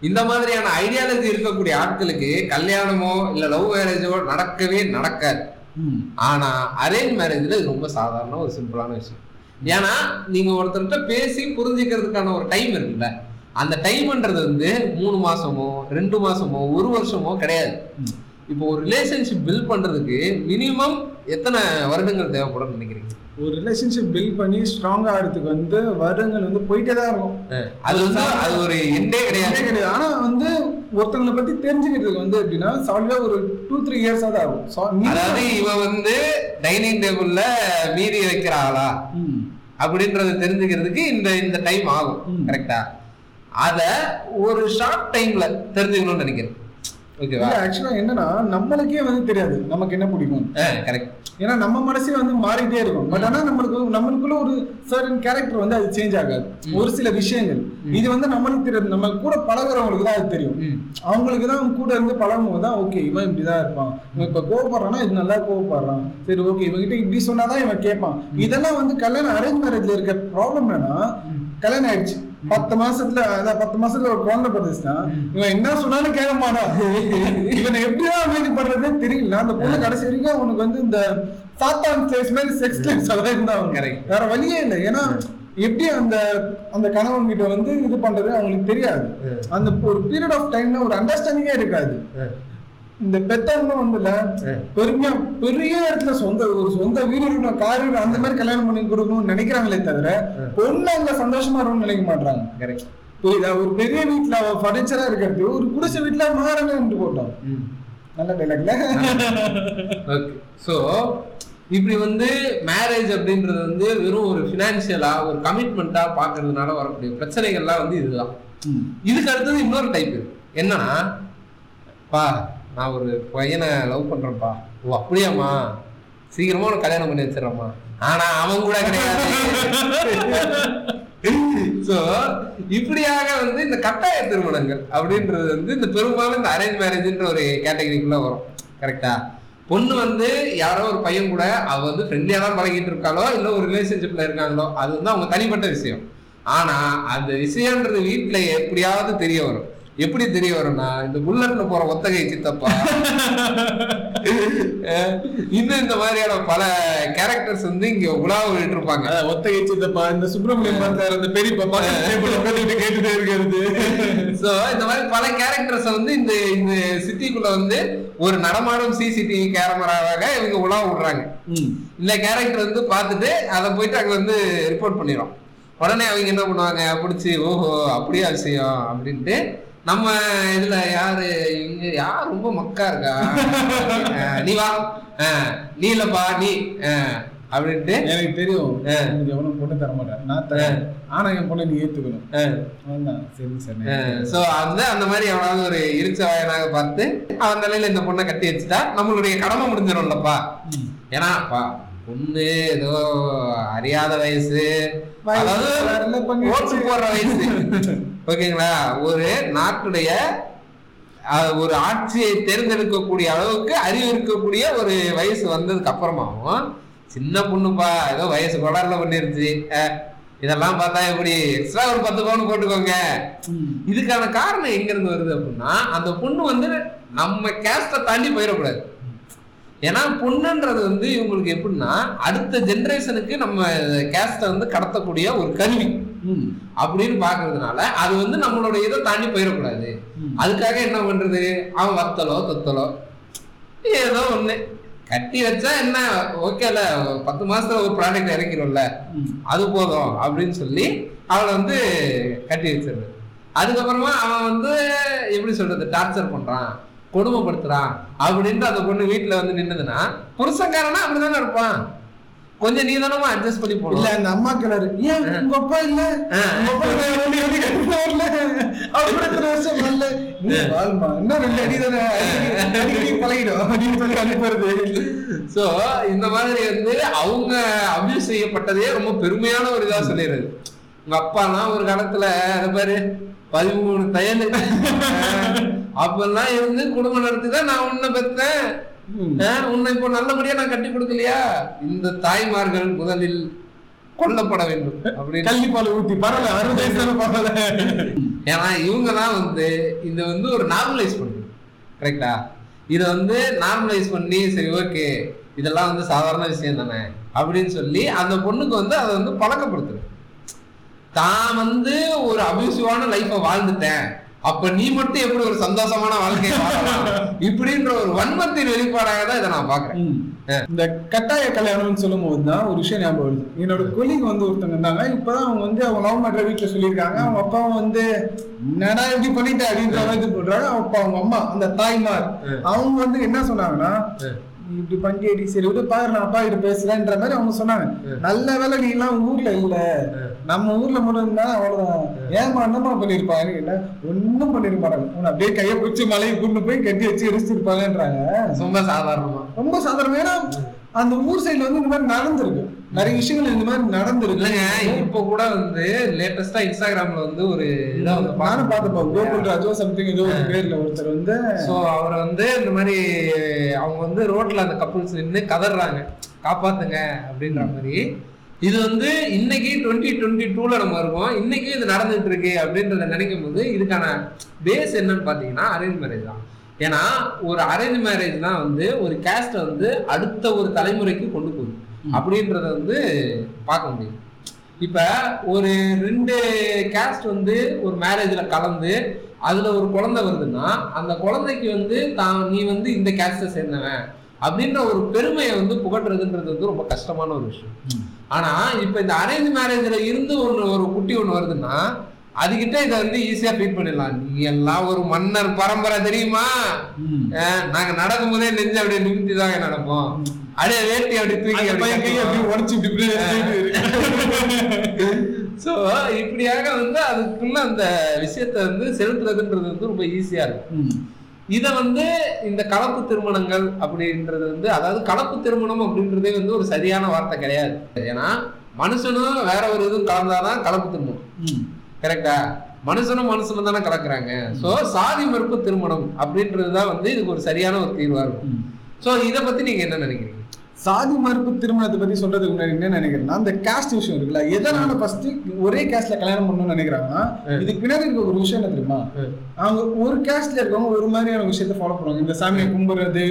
இந்த மாதிரியான ஐடியாலஜி இருக்கக்கூடிய ஆட்களுக்கு கல்யாணமோ இல்ல லவ் மேரேஜோ நடக்கவே நடக்காது. ஆனா அரேஞ்ச் மேரேஜ்ல இது ரொம்ப சாதாரண ஒரு சிம்பிளான விஷயம். ஏன்னா நீங்க ஒருத்தர்கிட்ட பேசி புரிஞ்சுக்கிறதுக்கான ஒரு டைம் இருக்குல்ல. அந்த டைம்ன்றது வந்து மூணு மாசமோ ரெண்டு மாசமோ ஒரு வருஷமோ கிடையாது. இப்போ ஒரு ரிலேஷன்ஷிப் பில்ட் பண்றதுக்கு மினிமம் எத்தனை வருடங்கள் தேவைப்படும் நினைக்கிறீங்க? ஒரு ரிலேஷன்ஷிப் பில்ட் பண்ணி ஸ்ட்ராங் ஆகிறதுக்கு வந்து வருடங்கள் வந்து போயிட்டே தான் இருக்கும். அது வந்து அது ஒரு எண்டே கிடையாது. கிடையாது. ஆனா வந்து ஒருத்தவங்களை பத்தி தெரிஞ்சுக்கிறதுக்கு வந்து எப்படின்னா சாலிடா ஒரு டூ த்ரீ இயர்ஸா தான் ஆகும். அதாவது இவன் வந்து டைனிங் டேபிள்ல மீறி வைக்கிற ஆளா? ம். அப்படின்றத தெரிஞ்சுக்கிறதுக்கு இந்த இந்த டைம் ஆகும். கரெக்டா அத ஒரு ஷார்ட் டைம்ல தெரிஞ்சுக்கணும்னு நினைக்கிறேன். ஓகேவா ஆக்சுவலா என்னன்னா நம்மளுக்கே வந்து தெரியாது நமக்கு என்ன பிடிக்கும். கரெக்ட் ஏன்னா நம்ம மனசே வந்து மாறிட்டே இருக்கும். பட் ஆனா நம்மளுக்கு நம்மளுக்குள்ள ஒரு சர்டன் கேரக்டர் வந்து அது சேஞ்ச் ஆகாது. ஒரு சில விஷயங்கள். இது வந்து நம்மளுக்கு தெரியாது. நம்ம கூட பழகுறவங்களுக்கு தான் அது தெரியும். அவங்களுக்கு தான் கூட இருந்து பழகும் போது தான் ஓகே இவன் இப்படிதான் இருப்பான். இவன் இப்ப கோவப்படுறான்னா இது நல்லா கோவப்படுறான். சரி ஓகே இவன்கிட்ட இப்படி சொன்னாதான் இவன் கேட்பான். இதெல்லாம் வந்து கல்யாணம் அரேஞ்ச் மேரேஜ்ல இருக்க ப்ராப்ளம் என்னன்னா கல்யாணம் ஆயிடுச்சு. பத்து மாசத்துல அதான் பத்து மாசத்துல ஒரு குழந்தை பிறந்துச்சுன்னா இவன் என்ன சொன்னாலும் கேட்க மாட்டான். இவனை எப்படிதான் அமைதி பண்றதே தெரியல. அந்த பொண்ணு கடைசி வரைக்கும் அவனுக்கு வந்து இந்த சாத்தான் ஸ்டேஜ் மாதிரி செக்ஸ் லைஃப் அதான் இருந்தா Correct. வேற வழியே இல்லை. ஏன்னா எப்படி அந்த அந்த கணவன் கிட்ட வந்து இது பண்றது அவங்களுக்கு தெரியாது. அந்த ஒரு பீரியட் ஆஃப் டைம்ல ஒரு அண்டர்ஸ்டாண்டிங்கே இருக்காது. இந்த பெத்தவங்க வந்துல பெருமையா பெரிய இடத்துல சொந்த ஒரு சொந்த வீடு இருக்கணும் கார் இருக்கணும் அந்த மாதிரி கல்யாணம் பண்ணி கொடுக்கணும்னு நினைக்கிறாங்களே தவிர பொண்ணு அங்க சந்தோஷமா இருக்கணும்னு நினைக்க மாட்டாங்க கரெக்ட் புரியுதா ஒரு பெரிய வீட்டுல அவ ஃபர்னிச்சரா இருக்கிறது ஒரு குடிசை வீட்டுல மாறணும் போட்டோம். நல்ல டைலாக்ல ஸோ இப்படி வந்து மேரேஜ் அப்படின்றது வந்து வெறும் ஒரு ஃபினான்ஷியலா ஒரு கமிட்மெண்ட்டா பார்க்கறதுனால வரக்கூடிய பிரச்சனைகள்லாம் வந்து இதுதான். இதுக்கு அடுத்தது இன்னொரு டைப் என்னன்னா பா நான் ஒரு பையனை லவ் பண்றேன்ப்பா. ஓ அப்படியாம்மா. சீக்கிரமா உனக்கு கல்யாணம் பண்ணி வச்சிடறம்மா. ஆனா அவன் கூட கிடையாது. ஸோ இப்படியாக வந்து இந்த கட்டாய திருமணங்கள் அப்படின்றது வந்து இந்த பெரும்பாலும் இந்த அரேஞ்ச் மேரேஜ்ன்ற ஒரு கேட்டகரிக்குள்ள வரும். கரெக்டா பொண்ணு வந்து யாரோ ஒரு பையன் கூட அவ வந்து ஃப்ரெண்ட்லியா தான் பழகிட்டு இருக்காளோ இல்லை ஒரு ரிலேஷன்ஷிப்ல இருக்காங்களோ அது வந்து அவங்க தனிப்பட்ட விஷயம். ஆனா அந்த விஷயம்ன்றது வீட்டுல எப்படியாவது தெரிய வரும். எப்படி தெரிய வரும்னா இந்த புல்லட்ல போற ஒத்தகை சித்தப்பா. இன்னும் இந்த மாதிரியான பல கேரக்டர்ஸ் வந்து இங்க உலாவ விட்டு இருப்பாங்க ஒத்தகை சித்தப்பா இந்த சுப்பிரமணியம் பார்த்தார் அந்த பெரிய பாப்பா கேட்டுட்டே இருக்கிறது. சோ இந்த மாதிரி பல கேரக்டர்ஸ் வந்து இந்த இந்த சிட்டிக்குள்ள வந்து ஒரு நடமாடும் சிசிடிவி கேமராவாக இவங்க உலா விடுறாங்க. இந்த கேரக்டர் வந்து பார்த்துட்டு அதை போயிட்டு அங்க வந்து ரிப்போர்ட் பண்ணிடும் உடனே அவங்க என்ன பண்ணுவாங்க பிடிச்சி ஓஹோ அப்படியா விஷயம் அப்படின்ட்டு நம்ம இதுல யாரு? இங்க யார் ரொம்ப மக்கா இருக்கா? நீ வா. நீ இல்லப்பா நீ. அப்படின்ட்டு. எனக்கு தெரியும். எனக்கு எவனும் பொண்ணு தர மாட்டேன். நான் தரேன். ஆனா என் பொண்ணை நீ ஏத்துக்கணும். சரி சார். சோ அந்த அந்த மாதிரி எவனாவது ஒரு இருச்ச வயனாக பார்த்து அவன் தலையில இந்த பொண்ணை கட்டி வச்சுட்டா நம்மளுடைய கடமை முடிஞ்சிடும்லப்பா. ஏன்னா பொண்ணு ஏதோ அறியாத வயசு. அதாவது ஓட்டு போடுற வயசு. ஓகேங்களா? ஒரு நாட்டுடைய ஒரு ஆட்சியை தேர்ந்தெடுக்கக்கூடிய அளவுக்கு அறிவு இருக்கக்கூடிய ஒரு வயசு வந்ததுக்கு அப்புறமாவும் சின்ன பொண்ணுப்பா ஏதோ வயசு கொடாரில பண்ணிருச்சு. இதெல்லாம் பார்த்தா எப்படி எக்ஸ்ட்ரா ஒரு பத்து பவுன் போட்டுக்கோங்க. இதுக்கான காரணம் எங்க இருந்து வருது அப்படின்னா அந்த பொண்ணு வந்து நம்ம கேஸ்ட தாண்டி போயிடக்கூடாது. ஏன்னா பொண்ணுன்றது வந்து இவங்களுக்கு எப்படின்னா அடுத்த ஜெனரேஷனுக்கு நம்ம கேஸ்ட வந்து கடத்தக்கூடிய ஒரு கருவி அப்படின்னு பாக்குறதுனால அது வந்து நம்மளோட இதை தாண்டி போயிடக்கூடாது. அதுக்காக என்ன பண்றது? அவன் வத்தலோ தொத்தலோ ஏதோ ஒண்ணு. கட்டி வச்சா என்ன? ஓகேல பத்து மாசத்துல ஒரு ப்ராடக்ட் இறக்கிறோம்ல அது போதும் அப்படின்னு சொல்லி அவளை வந்து கட்டி வச்சிருது அதுக்கப்புறமா அவன் வந்து எப்படி சொல்றது டார்ச்சர் பண்றான். கொடுமைப்படுத்துறான் அப்படின்ட்டு அந்த பொண்ணு வீட்டுல வந்து நின்னுதுன்னா புருஷக்காரனா அப்படிதானே இருப்பான். கொஞ்சம் நீ தானமா அட்ஜஸ்ட் பண்ணி இல்ல போடலாம் அந்த அம்மா கிணறு ஏன் உங்க அப்பா இல்ல. உங்க அப்பா இல்ல, ரெண்டு அடி கட்டிட்டு வரல? அப்படி இத்தனை வருஷம் வரல. நீ வாழ்மா? இன்னும் ரெண்டு அடி தானே? அடிக்கடி- அடிக்கடி பழகிடும். அப்படின்னு சொல்லி அனுப்புறது. சோ இந்த மாதிரி வந்து அவங்க அபியூஸ் செய்யப்பட்டதே ரொம்ப பெருமையான ஒரு இதா சொல்லிடுறது. உங்க அப்பாலாம் ஒரு காலத்துல அது பாரு பதிமூணு தையல். அப்பெல்லாம் இருந்து குடும்பம் நடத்தி தான் நான் உன்னை ஆஹ், உன்னை இப்போ நல்லபடியா நான் கட்டி கொடுக்கலையா? இந்த தாய்மார்கள் முதலில் கொல்லப்பட வேண்டும் அப்படின்னு. கள்ளிப்பால் ஊத்தி பரவாயில்ல அறுபது வயசு தானே பரவாயில்ல. ஏன்னா இவங்க தான் வந்து இதை வந்து ஒரு நார்மலைஸ் பண்ணுது கரெக்டா இதை வந்து நார்மலைஸ் பண்ணி சரி ஓகே இதெல்லாம் வந்து சாதாரண விஷயம் தானே அப்படின்னு சொல்லி அந்த பொண்ணுக்கு வந்து அதை வந்து பழக்கப்படுத்துது தான் வந்து ஒரு அபியூசிவான லைஃபை வாழ்ந்துட்டேன். அப்ப நீ மட்டும் எப்படி ஒரு சந்தோஷமான வாழ்க்கையை இப்படின்ற ஒரு வன்மத்தின் வெளிப்பாடாக தான் இதை நான் பாக்குறேன். இந்த கட்டாய கல்யாணம்னு சொல்லும் போது தான் ஒரு விஷயம் ஞாபகம் வருது. என்னோட கொலிங் வந்து ஒருத்தங்க இருந்தாங்க. இப்பதான் அவங்க வந்து அவங்க லவ் மேட்டர் வீட்டுல சொல்லியிருக்காங்க. அவங்க அப்பாவும் வந்து என்னடா இப்படி பண்ணிட்ட? அப்படின்ற மாதிரி பண்றாங்க அப்ப அவங்க அம்மா அந்த தாய்மார். அவங்க வந்து என்ன சொன்னாங்கன்னா இப்படி பண்ணிடி சரி விடு பாரு நான் அப்பா கிட்ட பேசுறேன்ற மாதிரி அவங்க சொன்னாங்க. நல்ல வேலை நீ எல்லாம் ஊர்ல இல்ல. நம்ம ஊர்ல மட்டும் இருந்தா அவ்வளவுதான் ஏமா என்னமா பண்ணிருப்பாங்க? கேட்டா ஒண்ணும் பண்ணிருக்க மாட்டாங்க உன்னை அப்படியே கையை பிடிச்சி மலையை கொண்டு போய் கட்டி வச்சு எரிச்சிருப்பாங்கன்றாங்க. ரொம்ப சாதாரணமா. ரொம்ப சாதாரணம். ஏன்னா அந்த ஊர் சைடுல வந்து இந்த மாதிரி நடந்திருக்கு. நிறைய விஷயங்கள் இந்த மாதிரி நடந்திருக்கு. இப்போ கூட வந்து லேட்டஸ்டா இன்ஸ்டாகிராம்ல வந்து ஒரு இதா வந்து நானும் பார்த்தப்போ கோகுல் ராஜோ சம்திங் ஏதோ ஒரு பேர்ல ஒருத்தர் வந்து ஸோ அவர் வந்து இந்த மாதிரி அவங்க வந்து ரோட்ல அந்த கப்புள்ஸ் நின்று கதறாங்க. காப்பாத்துங்க அப்படின்ற மாதிரி. இது வந்து இன்னைக்கு டுவெண்ட்டி டுவெண்ட்டி டூல நம்ம இருக்கோம். இன்னைக்கு இது நடந்துட்டு இருக்கு அப்படின்றத நினைக்கும் போது இதுக்கான பேஸ் என்னன்னு பாத்தீங்கன்னா அரேஞ்ச் மேரேஜ் தான். ஏன்னா ஒரு அரேஞ்ச் மேரேஜ் தான் வந்து ஒரு கேஸ்ட்டை வந்து அடுத்த ஒரு தலைமுறைக்கு கொண்டு போகுது. அப்படின்றத வந்து பார்க்க முடியும். இப்ப ஒரு ரெண்டு கேஸ்ட் வந்து ஒரு மேரேஜ்ல கலந்து அதுல ஒரு குழந்தை வருதுன்னா அந்த குழந்தைக்கு வந்து தான் நீ வந்து இந்த கேஸ்டை சேர்ந்தவன் அப்படின்ற ஒரு பெருமையை வந்து புகட்டுறதுன்றது வந்து ரொம்ப கஷ்டமான ஒரு விஷயம். ஆனா இப்ப இந்த அரேஞ்ச் மேரேஜ்ல இருந்து ஒண்ணு ஒரு குட்டி ஒண்ணு வருதுன்னா அதுகிட்ட இதை வந்து ஈஸியா ஃபீட் பண்ணிடலாம். நீ எல்லாம் ஒரு மன்னர் பரம்பரை தெரியுமா? நாங்க நடக்கும் போதே நெஞ்சு அப்படியே நிமித்தி தாங்க நடப்போம். அப்படியே வேட்டி அப்படி தூக்கி. அப்படியே உடைச்சு இப்படி சோ இப்படியாக வந்து அதுக்குள்ள அந்த விஷயத்தை வந்து செலுத்துறதுன்றது வந்து ரொம்ப ஈஸியா இருக்கும். இத வந்து இந்த கலப்பு திருமணங்கள் அப்படின்றது வந்து அதாவது கலப்பு திருமணம் அப்படின்றதே வந்து ஒரு சரியான வார்த்தை கிடையாது. ஏன்னா மனுஷனும் வேற ஒரு இதுவும் கலந்தாதான் கலப்பு திருமணம். கரெக்டா மனுஷனும் மனுஷனும் தானே கலக்குறாங்க. சோ சாதி மறுப்பு திருமணம் அப்படின்றதுதான் வந்து இதுக்கு ஒரு சரியான ஒரு தீர்வா இருக்கும். சோ இத பத்தி நீங்க என்ன நினைக்கிறீங்க? சாதி மறுப்பு திருமணத்தை பத்தி சொல்றதுக்கு முன்னாடி என்ன நினைக்கிறேன்னா அந்த காஸ்ட் விஷயம் இருக்குல்ல எதனால ஃபர்ஸ்ட் ஒரே காஸ்ட்ல கல்யாணம் பண்ணணும்னு நினைக்கிறாங்கன்னா இதுக்கு பின்னாடி இருக்க ஒரு விஷயம் என்ன தெரியுமா? அவங்க ஒரு காஸ்ட்ல இருக்கவங்க ஒரு மாதிரியான விஷயத்த ஃபாலோ பண்ணுவாங்க. இந்த சாமியை கும்பிடுறது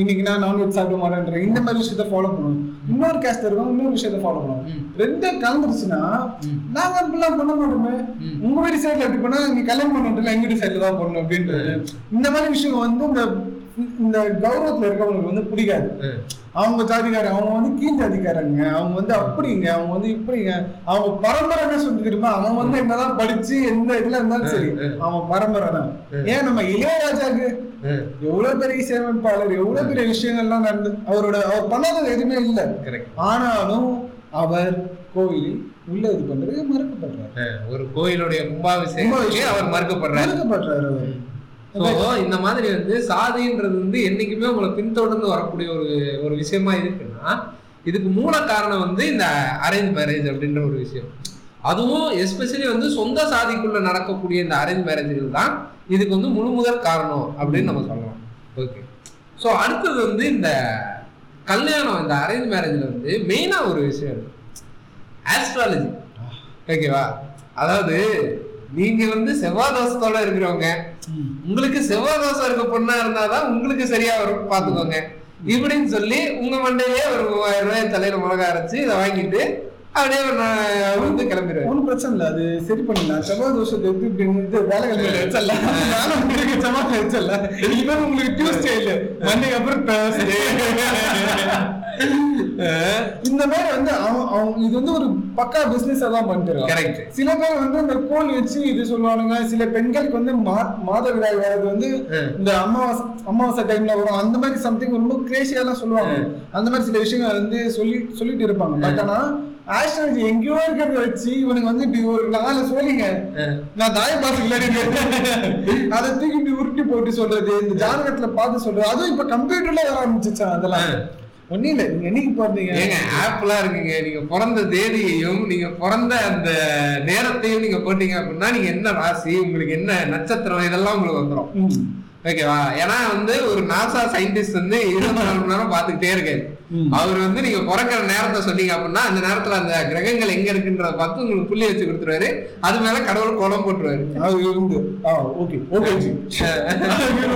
இன்னைக்கு நான் நான்வெஜ் சாப்பிட மாட்டேன்ற இந்த மாதிரி விஷயத்த ஃபாலோ பண்ணுவாங்க. இன்னொரு காஸ்ட்ல இருக்கவங்க இன்னொரு விஷயத்த ஃபாலோ பண்ணுவாங்க. ரெண்டும் கலந்துருச்சுன்னா. நாங்க அப்படிலாம் பண்ண மாட்டோமே. உங்க வீட்டு சைடுல எப்படி பண்ணா நீ கல்யாணம் பண்ணல எங்க வீட்டு சைடுல தான் பண்ணணும் அப்படின்றது. இந்த மாதிரி விஷயம் வந்து இந்த இந்த கௌரவத்துல இருக்கவங்களுக்கு வந்து பிடிக்காது. அவங்க ஜாதிக்காரங்க அவங்க வந்து கீழ் ஜாதிக்காரங்க அவங்க வந்து அப்படிங்க அவங்க வந்து இப்படிங்க. அவங்க பரம்பரை என்ன சொல்லி தெரியுமா அவன் வந்து என்னதான் படிச்சு எந்த இதுல இருந்தாலும் சரி அவன் பரம்பரை தான். ஏன் நம்ம இளையராஜாக்கு எவ்வளவு பெரிய இசையமைப்பாளர் எவ்வளவு பெரிய விஷயங்கள்லாம் நடந்து அவரோட அவர் பண்ணாதது எதுவுமே இல்லை. ஆனாலும் அவர் கோவிலில் உள்ள இது பண்றது மறுக்கப்படுறாரு. ஒரு கோயிலுடைய கும்பாபிஷேகத்துக்கு அவர் மறுக்கப்படுறாரு. மறுக்கப்படுறாரு இந்த மாதிரி வந்து சாதின்றது வந்து என்னைக்குமே உங்களை பின்தொடர்ந்து வரக்கூடிய ஒரு ஒரு விஷயமா இருக்குன்னா இதுக்கு மூல காரணம் வந்து இந்த அரேஞ்ச் மேரேஜ் அப்படின்ற ஒரு விஷயம். அதுவும் எஸ்பெஷலி வந்து சொந்த சாதிக்குள்ள நடக்கக்கூடிய இந்த அரேஞ்ச் மேரேஜ்கள் தான் இதுக்கு வந்து முழு முதல் காரணம் அப்படின்னு நம்ம சொல்லலாம். ஓகே ஸோ அடுத்தது வந்து இந்த கல்யாணம் இந்த அரேஞ்ச் மேரேஜ்ல வந்து மெயினா ஒரு விஷயம். இருக்கு ஆஸ்ட்ராலஜி ஓகேவா அதாவது நீங்க வந்து செவ்வாய் தோசத்தோட இருக்கிறவங்க. உங்களுக்கு செவ்வாய் தோசை இருக்க பொண்ணா இருந்தாதான் உங்களுக்கு சரியா வரும் பாத்துக்கோங்க இப்படின்னு சொல்லி உங்க மண்டையிலே ஒரு மூவாயிரம் ரூபாய் தலையில மிளகா அரைச்சு இதை வாங்கிட்டு அப்படியே ஒரு நா- வந்து கிளம்பிடுவாரு ஒன்றும் பிரச்சனை இல்லை அது சரி பண்ணிடலாம். செவ்வாய் தோஷத்தை எடுத்து இப்படி இது வேலை கிழமையில வச்சல நானும் உங்களுக்கு செவ்வாய் வச்சல இனிமேல் உங்களுக்கு டியூஸ்டே இல்லை. மண்டே அப்புறம். இந்த மாதிரி வந்து அவன் இது வந்து ஒரு பக்கா பிசினஸ் தான் பண்ணிட்டு சில பேர் வந்து இந்த கோல் வச்சு இது சொல்லுவானுங்க சில பெண்களுக்கு வந்து மா- மாதவிடாய் வர்றது வந்து இந்த அமாவாசை அமாவாசை டைம்ல வரும். அந்த மாதிரி சம்திங் ரொம்ப கிரேசியா எல்லாம் சொல்லுவாங்க. அந்த மாதிரி சில விஷயங்கள் வந்து சொல்லி சொல்லிட்டு இருப்பாங்க. பட் ஆனா ஆஸ்ட்ராலஜி எங்கேயோ இருக்கிறத வச்சு இவனுக்கு வந்து இப்படி ஒரு நாலு சொல்லிங்க நான் தாய பாத்துக்கல அதை தூக்கி இப்படி உருட்டி போட்டு சொல்றது இந்த ஜாதகத்துல பார்த்து சொல்றது. அதுவும் இப்ப கம்ப்யூட்டர்ல வர ஆரம்பிச்சிச்சா அதெல்லாம்? ஒன்னும் இல்ல. நீங்க என்னைக்கு பிறந்தீங்க? ஏங்க ஆப்லாம் இருக்குங்க. நீங்க பிறந்த தேதியையும் நீங்க பிறந்த அந்த நேரத்தையும் நீங்க போட்டீங்க அப்படின்னா நீங்க என்ன ராசி உங்களுக்கு என்ன நட்சத்திரம் இதெல்லாம் உங்களுக்கு வந்துடும். ஓகேவா? ஏன்னா வந்து ஒரு நாசா சயின்டிஸ்ட் வந்து இருபத்தி நாலு மணி நேரம் பார்த்துக்கிட்டே இருக்காரு. அவர் வந்து நீங்க பிறக்கிற நேரத்தை சொன்னீங்க அப்படின்னா அந்த நேரத்துல அந்த கிரகங்கள் எங்க இருக்குன்றத பார்த்து உங்களுக்கு புள்ளி வச்சு கொடுத்துருவாரு. அது மேல கடவுள் கோலம் போட்டுருவாரு. ஓகே. ஓகே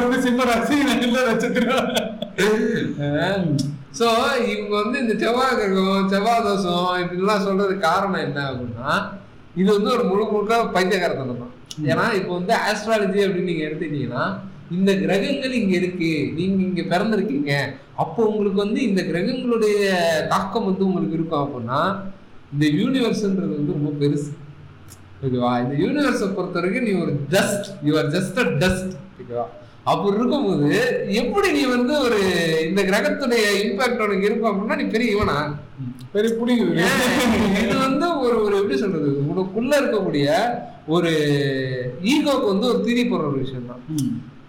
வந்து சிம்ம ராசி நட்சத்திரம் ஸோ இவங்க வந்து இந்த செவ்வாய் கிரகம் செவ்வாய் தோஷம் இப்படிலாம் சொல்றதுக்கு காரணம் என்ன அப்படின்னா இது வந்து ஒரு முழு முழுக்க பைத்தியகாரத்தனம் தான். ஏன்னா இப்போ வந்து ஆஸ்ட்ராலஜி அப்படின்னு நீங்க எடுத்துக்கிட்டீங்கன்னா இந்த கிரகங்கள் இங்க இருக்கு. நீங்க இங்க பிறந்திருக்கீங்க. அப்போ உங்களுக்கு வந்து இந்த கிரகங்களுடைய தாக்கம் வந்து உங்களுக்கு இருக்கும் அப்படின்னா இந்த யூனிவர்ஸ்ன்றது வந்து ரொம்ப பெருசு. ஓகேவா? இந்த யூனிவர்ஸை பொறுத்த வரைக்கும் நீ ஒரு dust you are just a dust ஓகேவா? அப்படி இருக்கும்போது எப்படி நீ வந்து ஒரு இந்த கிரகத்துடைய இம்பாக்ட் உனக்கு இருக்கும் அப்படின்னா நீ பெரிய இவனா? பெரிய புடிங்குது இது வந்து ஒரு ஒரு எப்படி சொல்றது? உனக்குள்ள இருக்கக்கூடிய ஒரு ஈகோக்கு வந்து ஒரு தீனி போடுற ஒரு விஷயம் தான்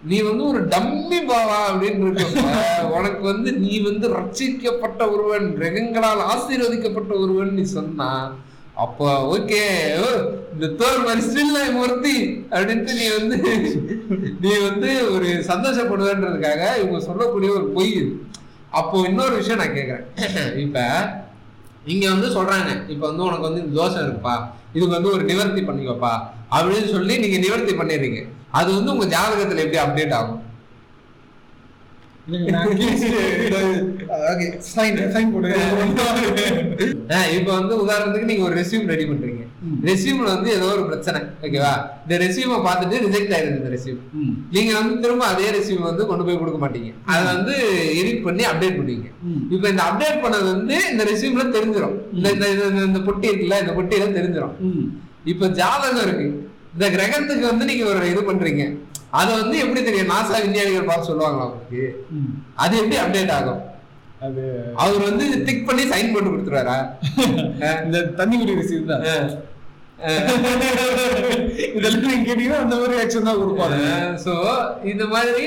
நீ வந்து ஒரு டம்மி பாவா அப்படின்னு இருக்க உனக்கு வந்து நீ வந்து ரட்சிக்கப்பட்ட ஒருவன் கிரகங்களால் ஆசீர்வதிக்கப்பட்ட ஒருவன் நீ சொன்னா அப்போ ஓகே இந்த தோல் மாதிரி ஸ்டில் ஒருத்தி அப்படின்ட்டு நீ வந்து நீ வந்து ஒரு சந்தோஷப்படுவேன்றதுக்காக இவங்க சொல்லக்கூடிய ஒரு பொய் இது. அப்போ இன்னொரு விஷயம் நான் கேட்குறேன் இப்போ இங்கே வந்து சொல்கிறாங்க இப்போ வந்து உனக்கு வந்து இந்த தோஷம் இருக்குப்பா இதுக்கு வந்து ஒரு நிவர்த்தி பண்ணிக்கோப்பா அப்படின்னு சொல்லி நீங்கள் நிவர்த்தி பண்ணிடுறீங்க. அது வந்து உங்க ஜாதகத்துல எப்படி அப்டேட் ஆகும்? இப்ப வந்து உதாரணத்துக்கு நீங்க ஒரு ரெசியூம் ரெடி பண்றீங்க. ரெசியூம்ல வந்து ஏதோ ஒரு பிரச்சனை ஓகேவா இந்த ரெசியூமை பார்த்துட்டு ரிஜெக்ட் ஆயிருது இந்த ரெசியூம் நீங்க வந்து திரும்ப அதே ரெசியூம் வந்து கொண்டு போய் கொடுக்க மாட்டீங்க. அதை வந்து எடிட் பண்ணி அப்டேட் பண்ணுவீங்க. இப்போ இந்த அப்டேட் பண்ணது வந்து இந்த ரெசியூம்ல தெரிஞ்சிடும் இந்த- இந்த பொட்டி இருக்குல்ல இந்த பொட்டியில தெரிஞ்சிடும் இப்ப ஜாதகம் இருக்கு. இந்த கிரகத்துக்கு வந்து நீங்க ஒரு இது பண்றீங்க. அதை வந்து எப்படி தெரியும்? நாசா விஞ்ஞானிகள் பார்த்து சொல்லுவாங்களா உங்களுக்கு அது எப்படி அப்டேட் ஆகும்? அது அவர் வந்து டிக் பண்ணி சைன் போட்டு கொடுத்துருவாரா? இந்த தண்ணி குடி ரிசீவ் தான். இதெல்லாம் நீங்க கேட்டீங்கன்னா அந்த மாதிரி ஆக்ஷன் தான் கொடுப்பாங்க. சோ இந்த மாதிரி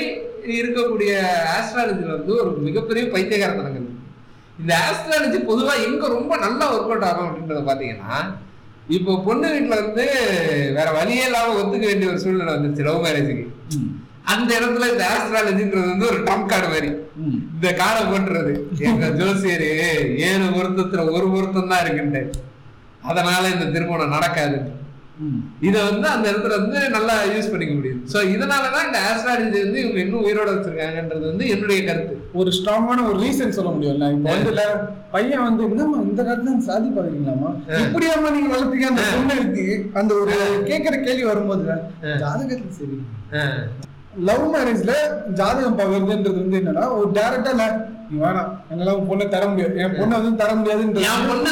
இருக்கக்கூடிய ஆஸ்ட்ராலஜில வந்து ஒரு மிகப்பெரிய பைத்தியகாரத்தனங்கள். இந்த ஆஸ்ட்ராலஜி பொதுவா எங்க ரொம்ப நல்லா ஒர்க் அவுட் ஆகும் அப்படின்றத பாத்தீங்கன்னா இப்போ பொண்ணு வீட்டுல வந்து வேற வழியே இல்லாம ஒத்துக்க வேண்டிய ஒரு சூழ்நிலை வந்துருச்சு லவ் மேரேஜுக்கு அந்த இடத்துல இந்த ஆஸ்ட்ராலஜின்றது வந்து ஒரு டம் கார்டு மாதிரி. இந்த காடை போட்டுறது. எங்க ஜோசியரு ஏழு பொருத்தத்துல ஒரு பொருத்தம் தான் இருக்குன்ட்டு. அதனால இந்த திருமணம் நடக்காது இத வந்து அந்த இடத்துல வந்து நல்லா யூஸ் பண்ணிக்க முடியுது சோ இதனாலதான் இந்த ஆஸ்ட்ராலஜி வந்து இவங்க இன்னும் உயிரோட வச்சிருக்காங்கன்றது வந்து என்னுடைய கருத்து. ஒரு ஸ்ட்ராங்கான ஒரு ரீசன் சொல்ல முடியும்ல? இப்போ வந்து பையன் வந்து என்னம்மா இந்த காலத்துல சாதி பாக்குறீங்களாமா இப்படியாமா நீங்க வளர்த்தீங்க? அந்த பொண்ணு இருக்கு. அந்த ஒரு கேக்குற கேள்வி வரும்போது ஜாதகத்துல சரி. லவ் மேரேஜ்ல ஜாதகம் பார்க்கறதுன்றது வந்து என்னன்னா ஒரு டேரக்டா வேணாம் என்னால பொண்ணை தர முடியாது. என் பொண்ணை வந்து தர என் பொண்ணு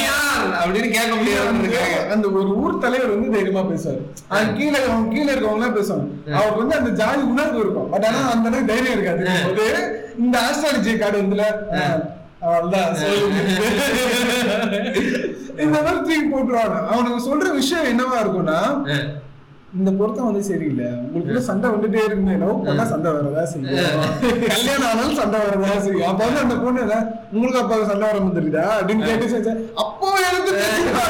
யார்? அப்படின்னு கேட்க முடியாது அந்த ஒரு ஊர் தலைவர் வந்து தைரியமா பேசுவாரு. அது கீழே அவங்க கீழே இருக்கவங்க எல்லாம் பேசுவாங்க. அவருக்கு வந்து அந்த ஜாதி உணர்வு இருக்கும். பட் ஆனா அந்த அளவுக்கு தைரியம் இருக்காது. இந்த ஆஸ்ட்ராலஜி கார்டு வந்துல அவ்வளவுதான். இந்த மாதிரி தூக்கி போட்டுருவாங்க. அவனுக்கு சொல்ற விஷயம் என்னவா இருக்கும்னா இந்த பொருத்தம் வந்து சரியில்லை. உங்களுக்குள்ள சண்டை வந்துட்டே இருக்குமே லவ் பண்ணா சண்டை வரதா செய்யும் கல்யாணம் ஆனாலும் சண்டை வரதா செய்யும் அப்ப வந்து அந்த பொண்ணு உங்களுக்கு அப்பா சண்டை வர தெரியுதா? அப்படின்னு கேட்டு செஞ்சா, அப்போ எனக்கு தெரியுதா?"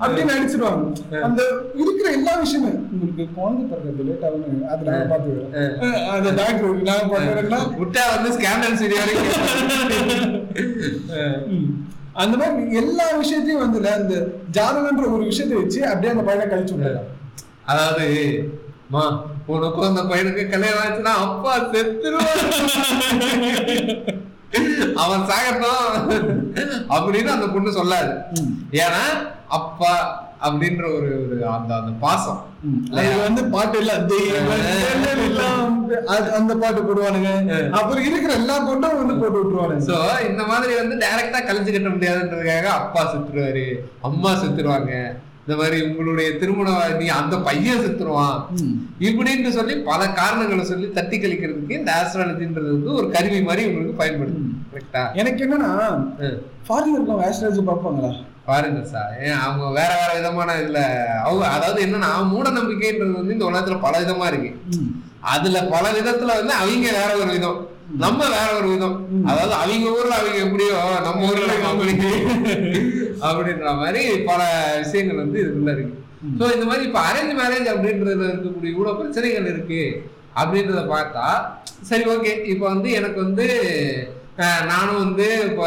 அப்படின்னு நினைச்சிருவாங்க அந்த இருக்கிற எல்லா விஷயமே உங்களுக்கு குழந்தை பிறக்கிறது லேட் ஆகும் அது நாங்க பாத்துக்கிறோம் அந்த டாக்டர் நாங்க பாத்துக்கிறோம்னா விட்டா வந்து ஸ்கேண்டல் சீரி வரைக்கும் அந்த மாதிரி எல்லா விஷயத்தையும் வந்து அந்த ஜாதகன்ற ஒரு விஷயத்தை வச்சு அப்படியே அந்த பையனை கழிச்சு விட்டாங்க அதாவது மா உனக்கும் அந்த பையனுக்கு கல்யாணம் ஆச்சுன்னா அப்பா செத்துருவான் அவன் சாகட்டும். அப்படின்னு அந்த பொண்ணு சொல்லாது. ஏன்னா அப்பா அப்படின்ற ஒரு ஒரு அந்த அந்த பாசம். அது வந்து பாட்டு அது- அந்த பாட்டு போடுவானுங்க. அப்புறம் இருக்கிற எல்லா பாட்டும் வந்து போட்டு விட்டுருவானுங்க. சோ இந்த மாதிரி வந்து டைரக்டா கழிச்சு கட்ட முடியாதுன்றதுக்காக அப்பா செத்துருவாரு அம்மா செத்துருவாங்க. இந்த மாதிரி உங்களுடைய திருமண நீ அந்த பையன் செத்துருவான். இப்படின்னு சொல்லி பல காரணங்களை சொல்லி தட்டி கழிக்கிறதுக்கு இந்த ஆஸ்ட்ராலஜின்றது வந்து ஒரு கருவி மாதிரி உங்களுக்கு பயன்படுது. கரெக்டா எனக்கு என்னன்னா ஃபாரின் இருக்கவங்க ஆஸ்ட்ராலஜி பார்ப்பாங்களா? பாருங்க சார். ஏன் அவங்க வேற வேற விதமான இதுல அவங்க அதாவது என்னன்னா மூட நம்பிக்கைன்றது வந்து இந்த உலகத்துல பல விதமா இருக்கு. அதுல பல விதத்துல வந்து அவங்க வேற ஒரு விதம். நம்ம வேற ஒரு விதம். அதாவது அவங்க ஊர்ல அவங்க எப்படியோ நம்ம ஊர்ல அப்படின்ற மாதிரி பல விஷயங்கள் வந்து இதுக்குள்ள இருக்கு. சோ இந்த மாதிரி இப்ப அரேஞ்ச் மேரேஜ் அப்படின்றதுல இருக்கக்கூடிய இவ்வளவு பிரச்சனைகள் இருக்கு. அப்படின்றத பார்த்தா சரி ஓகே இப்போ வந்து எனக்கு வந்து நானும் வந்து இப்போ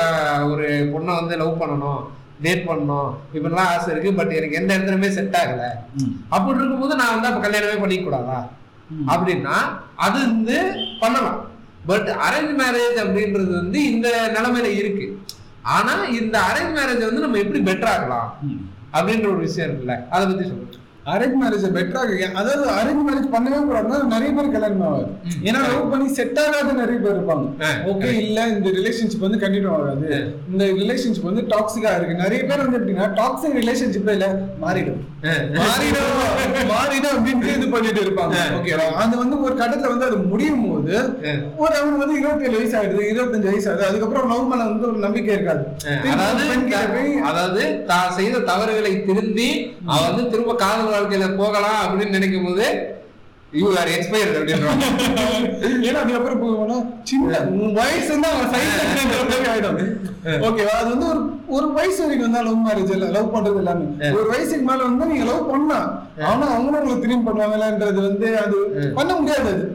ஒரு பொண்ணை வந்து லவ் பண்ணணும். டேட் பண்ணணும் இப்படிலாம் ஆசை இருக்கு பட் எனக்கு எந்த இடத்துலயுமே செட் ஆகல. அப்படி இருக்கும்போது நான் வந்து அப்ப கல்யாணமே பண்ணிக்க கூடாதா அப்படின்னா அது வந்து பண்ணலாம். பட் அரேஞ்ச் மேரேஜ் அப்படின்றது வந்து இந்த நிலைமையில இருக்கு. ஆனா இந்த அரேஞ்ச் மேரேஜ் வந்து நம்ம எப்படி பெட்டர் ஆகலாம் அப்படின்ற ஒரு விஷயம் இருக்குல்ல. அதை பத்தி சொல்லுங்க. அரேஞ்ச் மேரேஜ் பெட்டராக அதாவது அரேஞ்ச் மேரேஜ் பண்ணவே கூடாதுன்னா நிறைய பேர் கல்யாணம் ஆகாது. ஏன்னா லவ் பண்ணி செட் ஆகாத நிறைய பேர் இருப்பாங்க. ஓகே இல்ல இந்த ரிலேஷன்ஷிப் வந்து கண்டினியூ ஆகாது. இந்த ரிலேஷன்ஷிப் வந்து டாக்ஸிக்கா இருக்கு. நிறைய பேர் வந்து எப்படின்னா டாக்ஸிக் ரிலேஷன்ஷிப்ல இல்ல மாறிடும். மாறிடும் மாறிடும் அப்படின்ட்டு இது பண்ணிட்டு இருப்பாங்க. ஓகேவா அது வந்து ஒரு கட்டத்துல வந்து அது முடியும் போது ஒரு அவனுக்கு வந்து இருபத்தி ஏழு வயசு ஆயிடுது இருபத்தஞ்சு வயசு ஆகுது. அதுக்கப்புறம் லவ் மேல வந்து ஒரு நம்பிக்கை இருக்காது. அதாவது அதாவது தான் செய்த தவறுகளை திருந்தி அவ வந்து திரும்ப காதல் வாழ்க்கையில போகலாம் அப்படின்னு நினைக்கும் போது யூ ஆர் எக்ஸ்பயர்ட் அப்படின்றாங்க. ஏன்னா அதுக்கப்புறம் போகணும்னா சின்ன உன் வயசு வந்து அவன் சைஸ் ஆயிடும். ஓகேவா அது வந்து ஒரு ஒரு வயசு வரைக்கும் வந்து லவ் மேரேஜ் இல்ல லவ் பண்றது எல்லாமே. ஒரு வயசுக்கு மேல வந்து நீங்க லவ் பண்ணலாம் ஆனா அவங்களும் உங்களுக்கு திரும்பி பண்ணுவாங்களான்றது வந்து அது பண்ண முடியாது அது.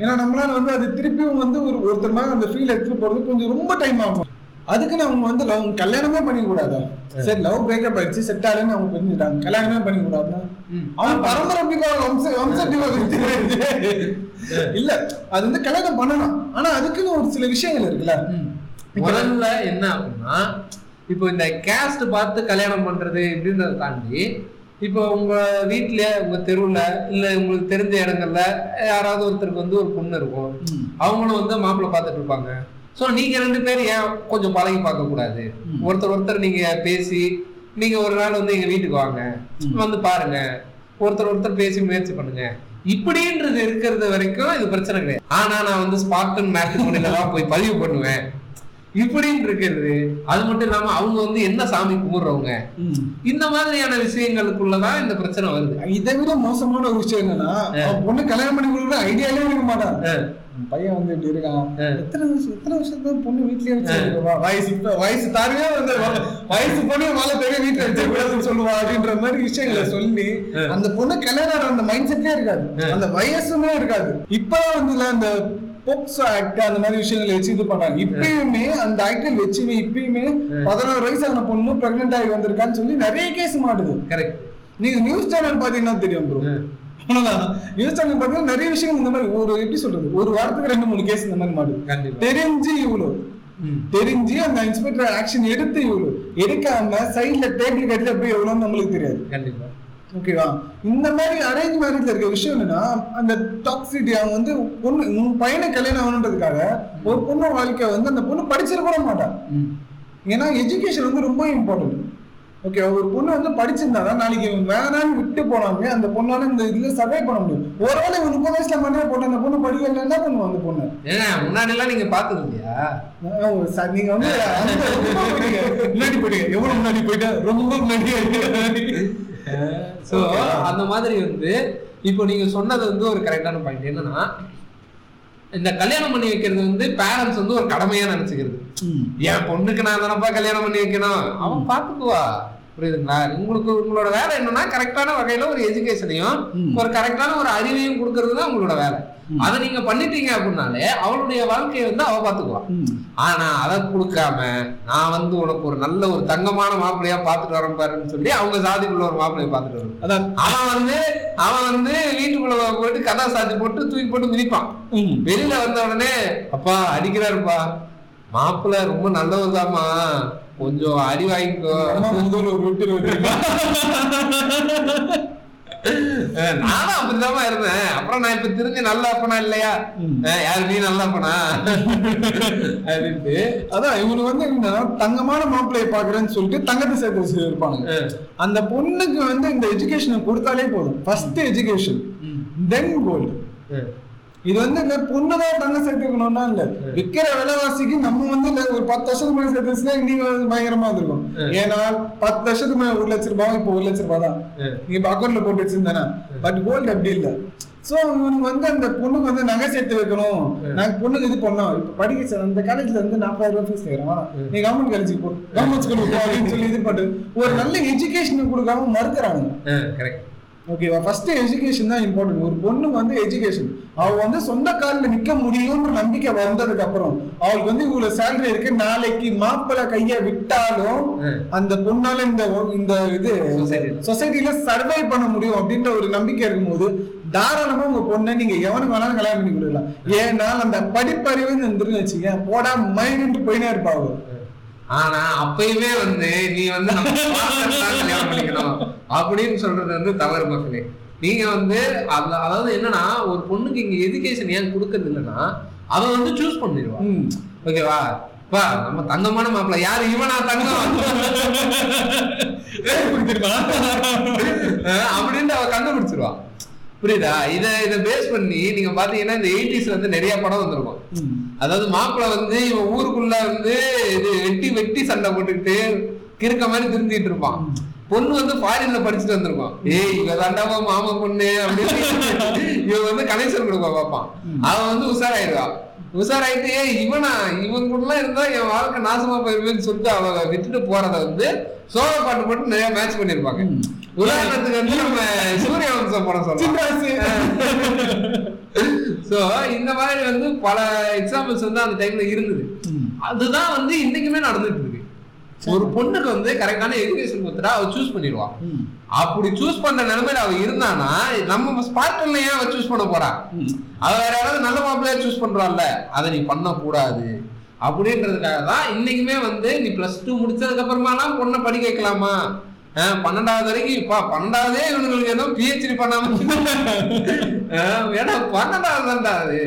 ஏன்னா நம்மளால வந்து அது திருப்பியும் வந்து ஒரு ஒருத்தர் மேல அந்த ஃபீல் எடுத்துட்டு போறது கொஞ்சம் ரொம்ப டைம் ஆகும். அதுக்குன்னு அவங்க வந்து லவ் கல்யாணமே பண்ணிக்க கூடாதா சரி லவ் பிரேக்கப் ஆயிடுச்சு செட் ஆகலன்னு அவங்க பிரிஞ்சுட்டாங்க கல்யாணமே பண்ணிக்க கூடாதுன்னா அவன் பரம்பரை வம்ச வம்ச இல்ல அது வந்து கல்யாணம் பண்ணணும். ஆனா அதுக்குன்னு ஒரு சில விஷயங்கள் இருக்குல்ல. முதல்ல என்ன அப்படின்னா இப்போ இந்த கேஸ்ட் பார்த்து கல்யாணம் பண்றது இப்படின்றத தாண்டி இப்போ உங்க வீட்ல உங்க தெருவுல இல்ல உங்களுக்கு தெரிஞ்ச இடங்கள்ல யாராவது ஒருத்தருக்கு வந்து ஒரு பொண்ணு இருக்கும். அவங்களும் வந்து மாப்பிள்ளை பார்த்துட்டு இருப்பாங்க. ஸோ நீங்க ரெண்டு பேரும் ஏன் கொஞ்சம் பழகி பார்க்க கூடாது ஒருத்தர் ஒருத்தர் நீங்க பேசி நீங்க ஒரு நாள் வந்து எங்க வீட்டுக்கு வாங்க. வந்து பாருங்க. ஒருத்தர் ஒருத்தர் பேசி முயற்சி பண்ணுங்க. இப்படின்றது இருக்கிறது வரைக்கும் இது பிரச்சனை கிடையாது. ஆனா நான் வந்து ஸ்பார்டன் மேட்ரிமோனில தான் போய் பதிவு பண்ணுவேன். இப்படின்னு இருக்கிறது அது மட்டும் இல்லாம அவங்க வந்து என்ன சாமி கும்பிடுறவங்க? இந்த மாதிரியான விஷயங்களுக்குள்ளதான் இந்த பிரச்சனை வருது. இதை விட மோசமான ஒரு விஷயம் என்னன்னா பொண்ணு கல்யாணம் பண்ணி கொடுக்குற ஐடியாலே இருக்க உன் பையன் வந்து இப்படி இருக்கான். எத்தனை வருஷம் எத்தனை வருஷம் தான் பொண்ணு வீட்லயே வச்சிருக்கா வயசு வயசு தாரியே வந்து வயசு பொண்ணு மழை பெரிய வீட்டுல வச்சிருக்கூடாதுன்னு சொல்லுவா அப்படின்ற மாதிரி விஷயங்களை சொல்லி அந்த பொண்ணு கல்யாணம் அந்த மைண்ட் செட்லயே இருக்காது. அந்த வயசுமே இருக்காது. இப்பதான் வந்து அந்த போக்சோ ஆக்ட் அந்த மாதிரி விஷயங்களை வச்சு இது பண்றாங்க. இப்பயுமே அந்த ஆக்டில் வச்சுமே இப்பயுமே பதினாறு வயசான பொண்ணு பிரெக்னென்ட் ஆகி வந்திருக்கான்னு சொல்லி நிறைய கேஸ் மாட்டுது. கரெக்ட் நீங்க நியூஸ் சேனல் பாத்தீங்கன்னா தெரியும் ப்ரோ அவ்வளவுதான். நியூஸ் சேனல் பாத்தீங்கன்னா நிறைய விஷயங்கள் இந்த மாதிரி ஒரு எப்படி சொல்றது? ஒரு வாரத்துக்கு ரெண்டு மூணு கேஸ் இந்த மாதிரி கண்டிப்பா. தெரிஞ்சு இவ்வளவு ம். தெரிஞ்சு அந்த இன்ஸ்பெக்டர் ஆக்ஷன் எடுத்து இவ்வளவு எடுக்காம சைடுல டேபிள் கட்டில போய் எவ்வளவுன்னு நம்மளுக்கு தெரியாது. கண்டிப்பா. ஓகேவா இந்த மாதிரி அரேஞ்ச் மேரேஜ்ல இருக்க விஷயம் என்னன்னா அந்த டாக்ஸிட்டி அவங்க வந்து பொண்ணு உன் பையனை கல்யாணம் ஆகணுன்றதுக்காக ஒரு பொண்ணு வாழ்க்கை வந்து அந்த பொண்ணு படிச்சிருக்க கூட மாட்டான். ஏன்னா எஜுகேஷன் வந்து ரொம்ப இம்பார்ட்டன்ட் ஓகே ஒரு பொண்ணு வந்து படிச்சிருந்தாதான் நாளைக்கு இவன் வேணான்னு விட்டு போனாலுமே அந்த பொண்ணால இந்த இதுல சர்வை பண்ண முடியும். ஒருவேளை இவன் முப்பது வயசுல மண்டையை போட்ட அந்த பொண்ணு படிக்கல என்ன பண்ணுவான் அந்த பொண்ணு? ஏங்க முன்னாடி எல்லாம் நீங்க பார்த்தது இல்லையா சார், நீங்க வந்து. முன்னாடி போயிட்டீங்க எவ்வளவு முன்னாடி போயிட்டேன் ரொம்ப முன்னாடி. சோ அந்த மாதிரி வந்து இப்போ நீங்க சொன்னது வந்து ஒரு கரெக்டான பாயிண்ட் என்னன்னா இந்த கல்யாணம் பண்ணி வைக்கிறது வந்து பேரண்ட்ஸ் வந்து ஒரு கடமையா நினைச்சுக்கிறது. என் பொண்ணுக்கு நான் தானப்பா கல்யாணம் பண்ணி வைக்கணும்? அவன் பாத்துக்குவா. புரியுதுங்களா? உங்களுக்கு உங்களோட வேலை என்னன்னா கரெக்டான வகையில ஒரு எஜுகேஷனையும் ஒரு கரெக்டான ஒரு அறிவையும் கொடுக்கறது தான் உங்களோட வேலை. அதை நீங்க பண்ணிட்டீங்க அப்படின்னாலே அவளுடைய வாழ்க்கையை வந்து அவ பாத்துக்குவா ஆனா அதை கொடுக்காம நான் வந்து உனக்கு ஒரு நல்ல ஒரு தங்கமான மாப்பிள்ளையா பாத்துட்டு வரேன் பாருன்னு சொல்லி அவங்க சாதிக்குள்ள ஒரு மாப்பிள்ளைய பாத்துட்டு அதான். அவன் வந்து அவன் வந்து வீட்டுக்குள்ள போயிட்டு கதா சாத்தி போட்டு தூக்கி போட்டு மிதிப்பான். வெளியில வந்த உடனே அப்பா அடிக்கிறாருப்பா. மாப்பிள்ளை ரொம்ப நல்லவர்தாம்மா. கொஞ்சம் அஹ் நானும் அப்படிதாம்மா இருந்தேன். அப்புறம் நான் இப்ப திரும்பி நல்ல அப்பனா இல்லையா? யாரு நீ நல்ல அப்பனா அப்படின்ட்டு. அதான் இவனுக்கு வந்து என்னன்னா தங்கமான மாப்பிள்ளையை பாக்குறேன்னு சொல்லிட்டு தங்கத்தை சேர்த்து வச்சு இருப்பானுங்க அஹ் அந்த பொண்ணுக்கு வந்து இந்த எஜுகேஷனை கொடுத்தாலே போதும். ஃபர்ஸ்ட் எஜுகேஷன் தென் கோல்டு இது வந்து இந்த பொண்ணுதான் தங்கம் சேர்த்துக்கணும்னா இல்ல. விக்கிற விலைவாசிக்கு நம்ம வந்து ஒரு பத்து வருஷத்துக்கு மேல சேர்த்து வச்சுனா நீங்க பயங்கரமா இருந்திருக்கும் ஏன்னா பத்து வருஷத்துக்கு மேல ஒரு லட்ச ரூபாய் இப்போ ஒரு லட்ச ரூபாய் தான். நீங்க இப்ப அக்கௌண்ட்ல போட்டு வச்சிருந்தேனா? பட் கோல்டு அப்படி இல்ல. சோ இவனுக்கு வந்து அந்த பொண்ணுக்கு வந்து நகை சேர்த்து வைக்கணும். நாங்க பொண்ணுக்கு இது பண்ணோம். இப்ப படிக்க சார் அந்த காலேஜ்ல வந்து நாற்பதாயிரம் ரூபாய் ஃபீஸ் கேட்கறோம் நீ கவர்மெண்ட் காலேஜுக்கு போ. கவர்மெண்ட் ஸ்கூலுக்கு போ அப்படின்னு சொல்லி இது பண்ணு. ஒரு நல்ல எஜுகேஷன் கொடுக்காம மறுக்கிறாங்க correct. ஓகேவா ஃபர்ஸ்ட் எஜுகேஷன் தான் இம்பார்ட்டன்ட் ஒரு பொண்ணு வந்து எஜுகேஷன் அவ வந்து சொந்த காலில் நிக்க முடியும்ன்ற நம்பிக்கை வந்ததுக்கு அப்புறம் அவளுக்கு வந்து இவ்வளவு சேலரி இருக்கு. நாளைக்கு மாப்பிள்ளை கைய விட்டாலும். அந்த பொண்ணால இந்த இந்த இது. சொசைட்டில சர்வை பண்ண முடியும் அப்படின்ற ஒரு நம்பிக்கை இருக்கும்போது தாராளமா உங்க பொண்ணை நீங்க எவனுக்கு வேணாலும் கல்யாணம் பண்ணி கொடுக்கலாம். ஏன்னா அந்த படிப்பறிவு இருந்துருன்னு வச்சுக்க போடா மைண்ட் போயினே இருப்பாங்க. ஆனா அப்பயுமே வந்து நீ வந்து கல்யாணம் பண்ணிக்கணும். அப்படின்னு சொல்றது வந்து தவறு மக்களே. நீங்க வந்து அதுல அதாவது என்னன்னா ஒரு பொண்ணுக்கு இங்க எஜுகேஷன் ஏன் கொடுக்கறது இல்லைன்னா அவ வந்து சூஸ் பண்ணிடுவா. ஓகேவா பா நம்ம தங்கமான மாப்பிள்ள. யாரு? இவனா தங்கம். அப்படின்னு அவ கண்டுபிடிச்சிருவா. புரியுதா? இத இத பேஸ் பண்ணி நீங்க பாத்தீங்கன்னா இந்த எயிட்டிஸ்ல வந்து நிறைய படம் வந்திருக்கும். அதாவது மாப்பிள்ள வந்து இவன் ஊருக்குள்ள வந்து இது வெட்டி வெட்டி சண்டை போட்டுக்கிட்டு கிறுக்க மாதிரி திருந்திட்டு இருப்பான். பொண்ணு வந்து ஃபாரின்ல படிச்சுட்டு வந்திருப்பான். ஏய் இவ தாண்டாவா மாமா பொண்ணு அப்படின்னு இவன் வந்து கனெக்ஷன் கொடுப்பா பார்ப்பான். அவன் வந்து உஷாராயிடுவா. உஷாராயிட்டு ஏய் இவனா இவன் கூடலாம் இருந்தா என் வாழ்க்கை நாசமா போயிருவேன்னு சொல்லிட்டு அவ விட்டுட்டு போறத வந்து சோழ பாட்டு போட்டு நிறைய மேட்ச் பண்ணிருப்பாங்க உதாரணத்துக்கு வந்து நம்ம சூரிய வம்சம் படம் சொல்லலாம். சோ இந்த மாதிரி வந்து பல எக்ஸாம்பிள்ஸ் வந்து அந்த டைம்ல இருந்தது. அதுதான் வந்து இன்னைக்குமே நடந்துட்டு இருக்கு ஒரு பொண்ணுக்கு வந்து கரெக்டான எஜுகேஷன் கொடுத்துட்டா அவ சூஸ் பண்ணிடுவா. ம். அப்படி சூஸ் பண்ற நிலைமையில அவ இருந்தானா நம்ம ஸ்பாட்ல ஏன் அவ சூஸ் பண்ண போறா. அவ வேற யாராவது நல்ல மாப்பிள்ளையா சூஸ் பண்றாள்ல அதை நீ பண்ண கூடாது அப்படின்றதுக்காக தான் இன்னைக்குமே வந்து நீ பிளஸ் டூ முடிச்சதுக்கு அப்புறமாலாம் பொண்ணை படிக்க வைக்கலாமா? பன்னெண்டாவது வரைக்கும் இப்ப பன்னெண்டாவதே இவனுங்களுக்கு ஏதோ பிஹெச்டி பண்ணாம ஏன்னா பன்னெண்டாவது தான்டா அது.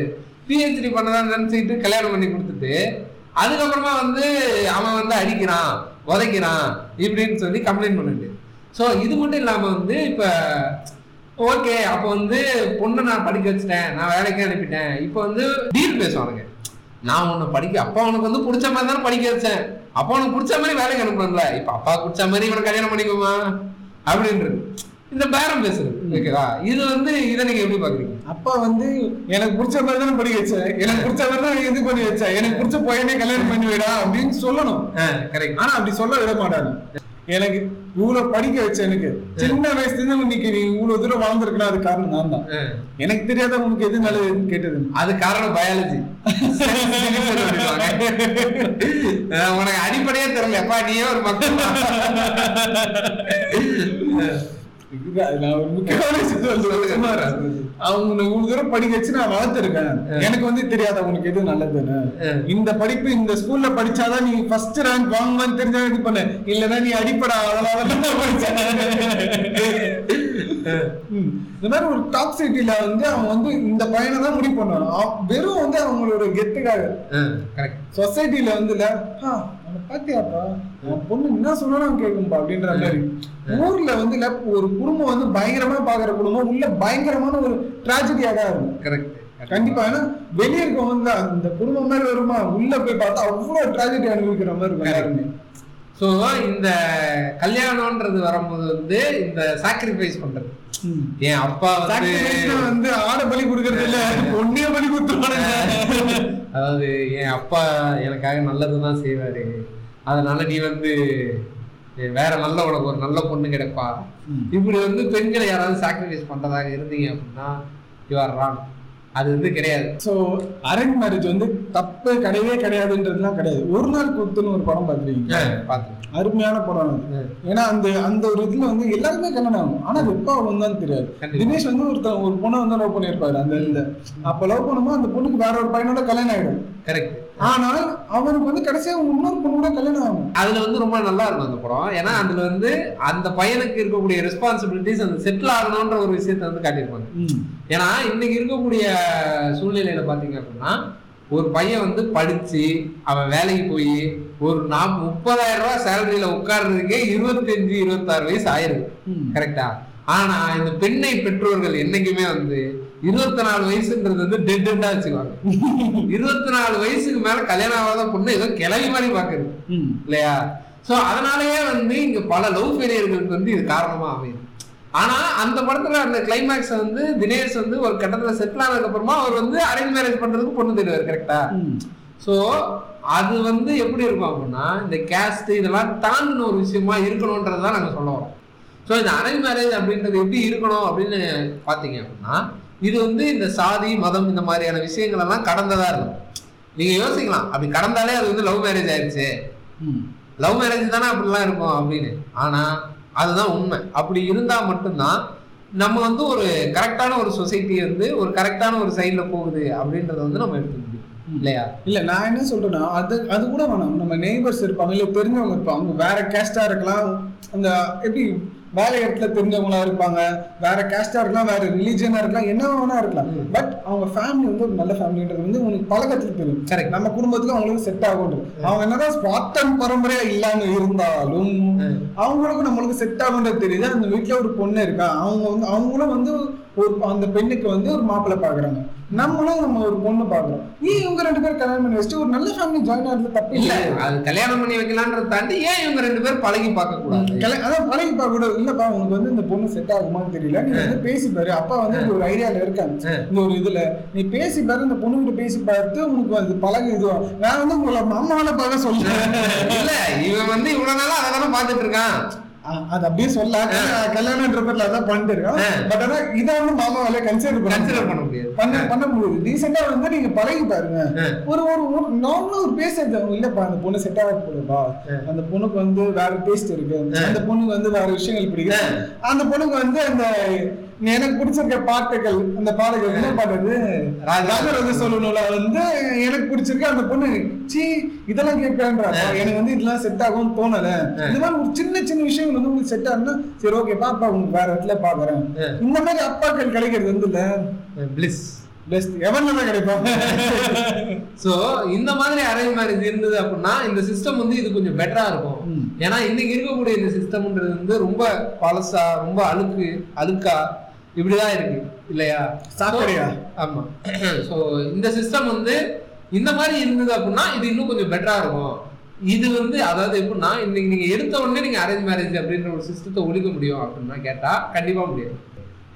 பிஹெச்டி பண்ணதான் நினைச்சுக்கிட்டு கல்யாணம் பண்ணி கொடுத்துட்டு அதுக்கப்புறமா வந்து அவன் வந்து அடிக்கிறான் உதைக்கிறான் இப்படின்னு சொல்லி கம்ப்ளைண்ட் பண்ணிட்டு. ஸோ இது மட்டும் இல்லாம வந்து இப்ப ஓகே அப்போ வந்து பொண்ணை நான் படிக்க வச்சுட்டேன் நான் வேலைக்கு அனுப்பிட்டேன். இப்போ வந்து டீல் பேசுவானுங்க. நான் உன்னை படிக்க அப்பா உனக்கு வந்து பிடிச்ச மாதிரி தானே படிக்க வச்சேன். அப்பா உனக்கு பிடிச்ச மாதிரி வேலைக்கு அனுப்பணும்ல இப்போ அப்பா பிடிச்ச மாதிரி இவனை கல்யாணம் பண்ணிக்குமா அப்படின்றது. இந்த பேரம் பேசுறது. ஓகேவா? இது வந்து இதை நீங்க எப்படி பாக்குறீங்க? அப்பா வந்து எனக்கு பிடிச்ச மாதிரி தானே படிக்க வச்சேன் எனக்கு பிடிச்ச மாதிரி தான் இது பண்ணி வச்சேன் எனக்கு பிடிச்ச பையனே கல்யாணம் பண்ணி விடா அப்படின்னு சொல்லணும். கரெக்ட் ஆனா அப்படி சொல்ல விட மாட்டாங்க எனக்கு இவ்வளவு படிக்க வச்ச எனக்கு சின்ன வயசுல இருந்து இன்னைக்கு நீ இவ்வளவு தூரம் வாழ்ந்திருக்கணும் அது காரணம் நான் தான். எனக்கு தெரியாத உனக்கு எது நல்லதுன்னு கேட்டது? அது காரணம் பயாலஜி உனக்கு அடிப்படையே தெரியல. அப்பா நீயே ஒரு மக்கள் அவங்க இவ்வளவு தூரம் படிக்க வச்சு நான் வளர்த்துருக்கேன். எனக்கு வந்து தெரியாத உனக்கு எது நல்லதுன்னு. இந்த படிப்பு இந்த ஸ்கூல்ல படிச்சாதான் நீ ஃபர்ஸ்ட் ரேங்க் வாங்குவான்னு தெரிஞ்சா இது பண்ண. இல்லன்னா நீ அடிப்படா அதனால தான் படிச்சேன். இந்த மாதிரி ஒரு டாக்ஸிட்டில வந்து அவன் வந்து இந்த பையனை தான் முடிவு பண்ணுவான். வெறும் வந்து அவங்களோட கெத்துக்காக. சொசைட்டில வந்து இல்ல "ஆ, அவனை பாத்தியாப்பா? பொண்ணு என்ன சொன்னாலும் கேட்கும்பா அப்படின்ற மாதிரி. ஊர்ல வந்து ஒரு குடும்பம் வந்து பயங்கரமா பாக்குற குடும்பம் உள்ள பயங்கரமான ஒரு டிராஜடியா தான் இருக்கும். கரெக்ட் கண்டிப்பா. ஏன்னா வெளிய இருக்கவங்க அந்த குடும்பம் மாதிரி வருமா உள்ள போய் பார்த்தா அவ்வளவு டிராஜடி அனுபவிக்கிற மாதிரி இருக்கும் எல்லாருமே. ஸோ இந்த கல்யாணம்ன்றது வரும்போது வந்து இந்த சாக்ரிஃபைஸ் பண்றது. என் அப்பா வந்து வந்து ஆடை பலி கொடுக்கறது இல்ல பொண்ணையே பலி கொடுத்துருவானுங்க அதாவது என் அப்பா எனக்காக நல்லதுதான் செய்வாரு. அதனால நீ வந்து வேற நல்ல உனக்கு ஒரு நல்ல பொண்ணு கிடைப்பா. இப்படி வந்து பெண்களை யாராவது சாக்ரிஃபைஸ் பண்றதாக இருந்தீங்க அப்படின்னா யூ ஆர் ராங் அது வந்து கிடையாது. சோ அரேஞ்ச் மேரேஜ் வந்து தப்பு கிடையவே கிடையாதுன்றதுலாம் கிடையாது. ஒரு நாள் குத்துன்னு ஒரு படம் பாத்துருக்கீங்க பார்த்து அருமையான படம் அது. ஏன்னா அந்த அந்த ஒரு இதுல வந்து எல்லாருமே கல்யாணம் ஆகும் ஆனா அது எப்ப ஆகும் தான் தெரியாது. தினேஷ் வந்து ஒருத்தன் ஒரு பொண்ணை வந்து லவ் பண்ணியிருப்பாரு அந்த இதுல. அப்ப லவ் பண்ணும்போது அந்த பொண்ணுக்கு வேற ஒரு பையனோட கல்யாணம் ஆயிடும். கரெக்ட் ஆனால் அவனுக்கு வந்து கடைசியா இன்னொரு பொண்ணு கூட கல்யாணம் ஆகும். அதுல வந்து ரொம்ப நல்லா இருக்கும் அந்த படம். ஏன்னா அதுல வந்து அந்த பையனுக்கு இருக்கக்கூடிய ரெஸ்பான்சிபிலிட்டிஸ் அந்த செட்டில் ஆகணும்ன்ற ஒரு விஷயத்த வந்து காட்டியிருப்பாங்க. ஏன்னா இன்னைக்கு இருக்கக்கூடிய சூழ்நிலையில பாத்தீங்க அப்படின்னா ஒரு பையன் வந்து படிச்சு அவன் வேலைக்கு போய் ஒரு நாப் முப்பதாயிரம் ரூபாய் சேலரியில உட்கார்றதுக்கே இருபத்தஞ்சு இருபத்தாறு வயசு ஆயிருது கரெக்டா ஆனா இந்த பெண்ணை பெற்றோர்கள் என்னைக்குமே வந்து இருபத்தி நாலு வயசுன்றது வந்து டெட் டெட்டா வச்சுக்குவாங்க. இருபத்தி நாலு வயசுக்கு மேல கல்யாணம் ஆகாத பொண்ணு ஏதோ கிளவி மாதிரி பாக்குறது இல்லையா? சோ அதனாலயே வந்து இங்க பல லவ் ஃபெயிலியர்களுக்கு வந்து இது காரணமா அமையுது ஆனா அந்த படத்துல அந்த கிளைமேக்ஸ் வந்து தினேஷ் வந்து ஒரு கட்டத்துல செட்டில் ஆனதுக்கு அப்புறமா அவர் வந்து அரேஞ்ச் மேரேஜ் பண்றதுக்கு பொண்ணு தேடுவார் கரெக்டா சோ அது வந்து எப்படி இருக்கும் அப்படின்னா இந்த கேஸ்ட் இதெல்லாம் தாண்டின ஒரு விஷயமா இருக்கணும்ன்றதுதான் நாங்க சொல்ல வரோம். ஸோ இந்த அரேஞ்ச் மேரேஜ் அப்படின்றது எப்படி இருக்கணும் அப்படின்னு பார்த்தீங்க அப்படின்னா இது வந்து இந்த சாதி மதம் இந்த மாதிரியான விஷயங்கள் எல்லாம் கடந்ததா இருக்கும். நீங்க யோசிக்கலாம். அப்படி கடந்தாலே அது வந்து லவ் மேரேஜ் ஆயிடுச்சு லவ் மேரேஜ் தானே அப்படிலாம் இருக்கும் அப்படின்னு. ஆனா அதுதான் உண்மை. அப்படி இருந்தா மட்டும்தான் நம்ம வந்து ஒரு கரெக்டான ஒரு சொசைட்டி வந்து ஒரு கரெக்டான ஒரு சைடுல போகுது அப்படின்றத வந்து நம்ம எடுத்துக்க முடியும். இல்லையா? இல்ல நான் என்ன சொல்றேன்னா அது அது கூட வேணாம். நம்ம நெய்பர்ஸ் இருப்பாங்க இல்ல தெரிஞ்சவங்க இருப்பாங்க அவங்க வேற கேஸ்டா இருக்கலாம். அந்த எப்படி வேலை இடத்துல தெரிஞ்சவங்களா இருப்பாங்க. வேற கேஸ்டா இருக்கலாம் வேற ரிலீஜனா இருக்கலாம் என்ன வேணா இருக்கலாம். பட் அவங்க ஃபேமிலி வந்து ஒரு நல்ல ஃபேமிலின்றது வந்து உனக்கு பழக்கத்துல தெரியும். Correct. நம்ம குடும்பத்துக்கு அவங்களுக்கு செட் ஆகும் அவங்க என்னதான் ஸ்பாட்டன் பரம்பரையா இல்லாம இருந்தாலும் அவங்களுக்கும் நம்மளுக்கு செட் ஆகுன்றது தெரியுது. அந்த வீட்ல ஒரு பொண்ணு இருக்கா? அவங்க வந்து அவங்களும் வந்து ஒரு அந்த பெண்ணுக்கு வந்து ஒரு மாப்பிள்ளை பாக்குறாங்க. நம்மளும் நம்ம ஒரு பொண்ணு பாக்குறோம் ஏன் இவங்க ரெண்டு பேரும் கல்யாணம் பண்ணி வச்சுட்டு ஒரு நல்ல ஃபேமிலி ஜாயின் ஆகுறது தப்பு இல்ல? அது கல்யாணம் பண்ணி வைக்கலான்றத தாண்டி ஏன் இவங்க ரெண்டு பேரும் பழகி பார்க்க கூடாது? அதான் பழகி பார்க்க கூட இல்லப்பா உனக்கு வந்து இந்த பொண்ணு செட் ஆகுமான்னு தெரியல. நீ வந்து பேசி பாரு. அப்பா வந்து ஒரு ஐடியால இருக்காங்க. இந்த ஒரு இதுல. நீ பேசி பாரு இந்த பொண்ணு கிட்ட பேசி பார்த்து உனக்கு அது பழகு இதுவா நான் வந்து உங்களை மாமாவில பார்க்க சொல்றேன். இல்ல இவன் வந்து இவ்வளவு நாளா அதை தானே பாத்துட்டு இருக்கான். அது அப்படியே சொல்ல கல்யா- கல்யாணம்ன்ற பேர்ல அதான் பண்ணிட்டு இருக்கான் பட் ஆனா இதை வந்து மாமா வேலையை கன்சிடர் பண்ண கன்சிடர் பண்ண முடியாது. பண்ண பண்ண முடியாது. ரீசெண்டா வந்து நீங்க பழகி பாருங்க. ஒரு ஒரு நார்மலா ஒரு பேசுறது இல்லப்பா அந்த பொண்ணு செட் ஆக போதுப்பா அந்த பொண்ணுக்கு வந்து வேற டேஸ்ட் இருக்கு. அந்த பொண்ணுக்கு வந்து வேற விஷயங்கள் பிடிக்கும். அந்த பொண்ணுக்கு வந்து அந்த எனக்கு பிடிச்சிருக்க பாட்டுகள் அந்த பாடல்கள் என்ன பாடுறது ராஜராஜ சொல்லணும்ல வந்து எனக்கு பிடிச்சிருக்க அந்த பொண்ணு. சீ இதெல்லாம் கேட்கறா எனக்கு வந்து இதெல்லாம் செட் ஆகும்னு தோணல. இந்த மாதிரி ஒரு சின்ன சின்ன விஷயங்கள் வந்து உங்களுக்கு செட் ஆகும்னா சரி ஓகே பாப்பா உங்களுக்கு வேற இடத்துல பாக்குறேன். இந்த மாதிரி அப்பாக்கள் கிடைக்கிறது வந்து இல்ல? பிளிஸ் பெஸ்ட் எவன் தான் கிடைப்பாங்க சோ இந்த மாதிரி அரேஞ்ச் மேரேஜ் இருந்தது அப்படின்னா இந்த சிஸ்டம் வந்து இது கொஞ்சம் பெட்டரா இருக்கும். ஏன்னா இன்னைக்கு இருக்கக்கூடிய இந்த சிஸ்டம்ன்றது வந்து ரொம்ப பழசா ரொம்ப அழுக்கு அழுக்கா இப்படிதான் இருக்கு இல்லையா? சாக்கடையா? So, ஆமா. சோ இந்த சிஸ்டம் வந்து இந்த மாதிரி இருந்தது அப்படின்னா இது இன்னும் கொஞ்சம் பெட்டரா இருக்கும். இது வந்து அதாவது எப்படின்னா இன்னைக்கு நீங்க எடுத்த உடனே நீங்க அரேஞ்ச் மேரேஜ் அப்படின்ற ஒரு சிஸ்டத்தை ஒழிக்க முடியும் அப்படின்னா கேட்டா கண்டிப்பா முடியாது.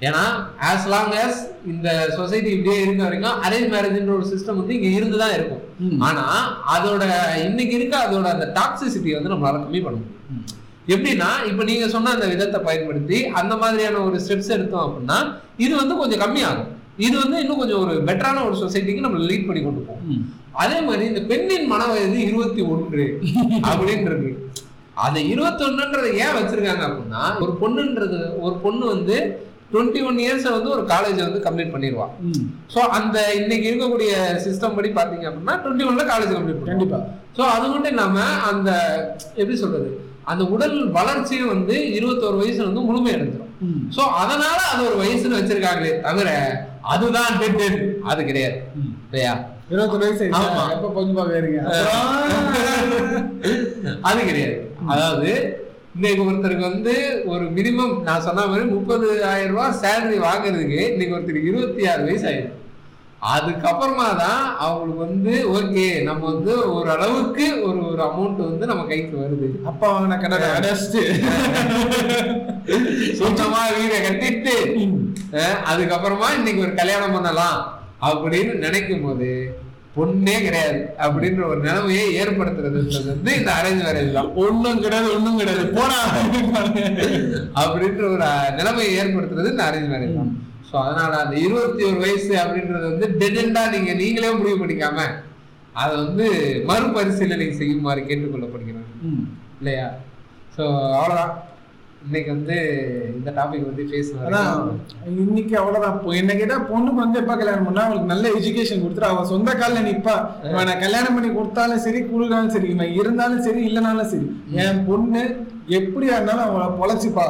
ஏன்னா ஆஸ் லாங் as இந்த சொசைட்டி இப்படியே இருக்க வரைக்கும் அரேஞ்ச் மேரேஜ்ன்ற ஒரு சிஸ்டம் வந்து இங்க இருந்து தான் இருக்கும் ஆனா அதோட இன்னைக்கு இருக்க அதோட அந்த டாக்ஸிசிட்டி வந்து நம்மளால கம்மி பண்ண முடியும். எப்படின்னா இப்ப நீங்க சொன்ன அந்த விதத்தை பயன்படுத்தி அந்த மாதிரியான ஒரு ஸ்டெப்ஸ் எடுத்தோம் அப்படின்னா இது வந்து கொஞ்சம் கம்மியாகும். இது வந்து இன்னும் கொஞ்சம் ஒரு பெட்டரான ஒரு சொசைட்டிக்கு நம்ம லீட் பண்ணி கொண்டு போகும். அதே மாதிரி இந்த பெண்ணின் மன வயது இருபத்தி ஒன்று அப்படின்னு இருக்கு அந்த இருபத்தி ஒண்ணுன்றதை ஏன் வச்சிருக்காங்க அப்படின்னா ஒரு பொண்ணுன்றது ஒரு பொண்ணு வந்து டுவெண்ட்டி ஒன் இயர்ஸ் வந்து ஒரு காலேஜ் வந்து கம்ப்ளீட் பண்ணிடுவா ஸோ அந்த இன்னைக்கு இருக்கக்கூடிய சிஸ்டம் படி பார்த்தீங்க அப்படின்னா டுவெண்ட்டி ஒன்ல காலேஜ் கம்ப்ளீட் கண்டிப்பா. ஸோ அது மட்டும் இல்லாம அந்த எப்படி சொல்றது? அந்த உடல் வளர்ச்சியும் வந்து இருபத்தோரு வயசுல வந்து முழுமை அடைஞ்சிடும் ஸோ அதனால அது ஒரு வயசுன்னு வச்சிருக்காங்களே தவிர அதுதான் டெட் அது கிடையாது. இல்லையா? இருபத்தி வயசு ஆமா. எப்ப பாக்குறீங்க அது கிடையாது. அதாவது இன்னைக்கு ஒருத்தருக்கு வந்து ஒரு மினிமம் நான் சொன்ன மாதிரி முப்பது ஆயிரம் ரூபாய் சேலரி வாங்குறதுக்கு இன்னைக்கு ஒருத்தருக்கு இருபத்தி ஆறு வயசு ஆயிடும் அதுக்கப்புறமா தான் அவங்களுக்கு வந்து ஓகே நம்ம வந்து ஒரு அளவுக்கு ஒரு ஒரு அமௌண்ட் வந்து நம்ம கைக்கு வருது. அப்பா வாங்கின கடனை அடைச்சிட்டு. சொந்தமா வீடை கட்டிட்டு அதுக்கப்புறமா இன்னைக்கு ஒரு கல்யாணம் பண்ணலாம் அப்படின்னு நினைக்கும் போது பொண்ணே கிடையாது அப்படின்ற ஒரு நிலைமையை ஏற்படுத்துறதுன்றது வந்து இந்த அரேஞ்ச் மேரேஜ் தான். ஒண்ணும் கிடையாது ஒண்ணும் கிடையாது. போடா. அப்படின்ற ஒரு நிலைமையை ஏற்படுத்துறது இந்த அரேஞ்ச் மேரேஜ் தான். ஸோ அதனால அந்த இருபத்தி ஒரு வயசு அப்படின்றது வந்து டெடெண்டா நீங்க நீங்களே முடிவு பண்ணிக்காம அதை வந்து மறுபரிசீலனை செய்யுமாறு கேட்டுக்கொள்ளப்படுகிறாங்க இல்லையா? ஸோ அவ்வளோதான் இன்னைக்கு வந்து இந்த டாபிக் வந்து பேசணும் இன்னைக்கு அவ்வளவுதான். என்ன கேட்டா பொண்ணுக்கு வந்து எப்ப கல்யாணம் பண்ணா அவளுக்கு நல்ல எஜுகேஷன் கொடுத்துட்டு அவ சொந்த கால்ல நிப்பா. நான் கல்யாணம் பண்ணி கொடுத்தாலும் சரி கொடுத்தாலும் சரி இவன் இருந்தாலும் சரி இல்லைனாலும் சரி. என் பொண்ணு எப்படியா இருந்தாலும் அவளை பொழைச்சிப்பா.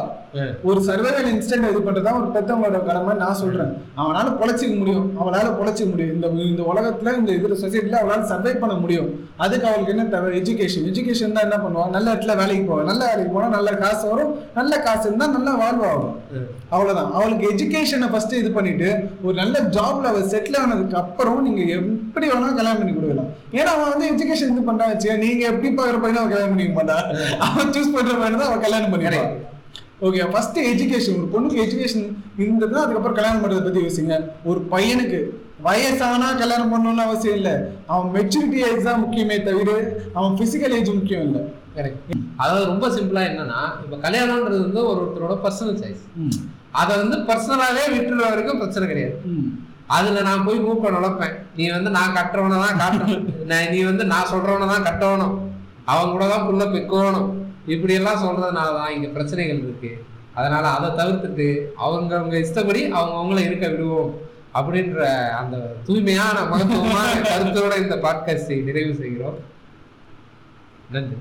ஒரு சர்வைவல் இன்ஸ்டன்ட் இது பண்றதா ஒரு பெத்தவங்களோட கடமை நான் சொல்றேன். அவனால பொழைச்சிக்க முடியும். அவளால பொழைச்சிக்க முடியும். இந்த இந்த உலகத்துல இந்த இதுல சொசைட்டில அவளால சர்வை பண்ண முடியும். அதுக்கு அவளுக்கு என்ன தேவை? எஜுகேஷன் எஜுகேஷன் தான் என்ன பண்ணுவான் நல்ல இடத்துல வேலைக்கு போவான் நல்ல வேலைக்கு போனா நல்ல காசு வரும். நல்ல காசு இருந்தா நல்ல வாழ்வாகும் அவ்வளவுதான். அவளுக்கு எஜுகேஷனை ஃபர்ஸ்ட் இது பண்ணிட்டு ஒரு நல்ல ஜாப்ல அவ செட்டில் ஆனதுக்கு அப்புறம் நீங்க எப்படி வேணா கல்யாணம் பண்ணி கொடுக்கலாம். ஏன்னா அவன் வந்து எஜுகேஷன் இது பண்றான் வச்சு நீங்க எப்படி பாக்குற பையனை அவன் கல்யாணம் பண்ணிக்க மாட்டா அவன் சூஸ் பண்ற பையனை தான் அவன் கல்யாணம் பண்ணிக்கிறான் ஓகே ஃபர்ஸ்ட் எஜுகேஷன் ஒரு பொண்ணுக்கு எஜுகேஷன் இருந்தது அதுக்கப்புறம் கல்யாணம் பண்றதை பத்தி யோசிங்க. ஒரு பையனுக்கு வயசானா கல்யாணம் பண்ணணும்னு அவசியம் இல்லை. அவன் மெச்சூரிட்டி ஏஜ் தான் முக்கியமே தவிர அவன் பிசிக்கல் ஏஜ் முக்கியம் இல்லை. அதாவது ரொம்ப சிம்பிளா என்னன்னா இப்ப கல்யாணம்ன்றது வந்து ஒரு ஒருத்தரோட பர்சனல் சாய்ஸ் அதை வந்து பர்சனலாவே விட்டுற வரைக்கும் பிரச்சனை கிடையாது. அதுல நான் போய் மூப்பை நுழைப்பேன் நீ வந்து நான் கட்டுறவனை தான் காட்டணும். நீ வந்து நான் சொல்றவனை தான் கட்டணும் அவங்க கூட தான் புள்ள பெக்கணும். இப்படி எல்லாம் சொல்றதுனால தான் இங்க பிரச்சனைகள் இருக்கு. அதனால அதை தவிர்த்துட்டு அவங்க அவங்க இஷ்டப்படி அவங்க அவங்கள இருக்க விடுவோம் அப்படின்ற அந்த தூய்மையான மகத்துவமான கருத்தோட இந்த பாட்காஸ்டை நிறைவு செய்கிறோம். நன்றி.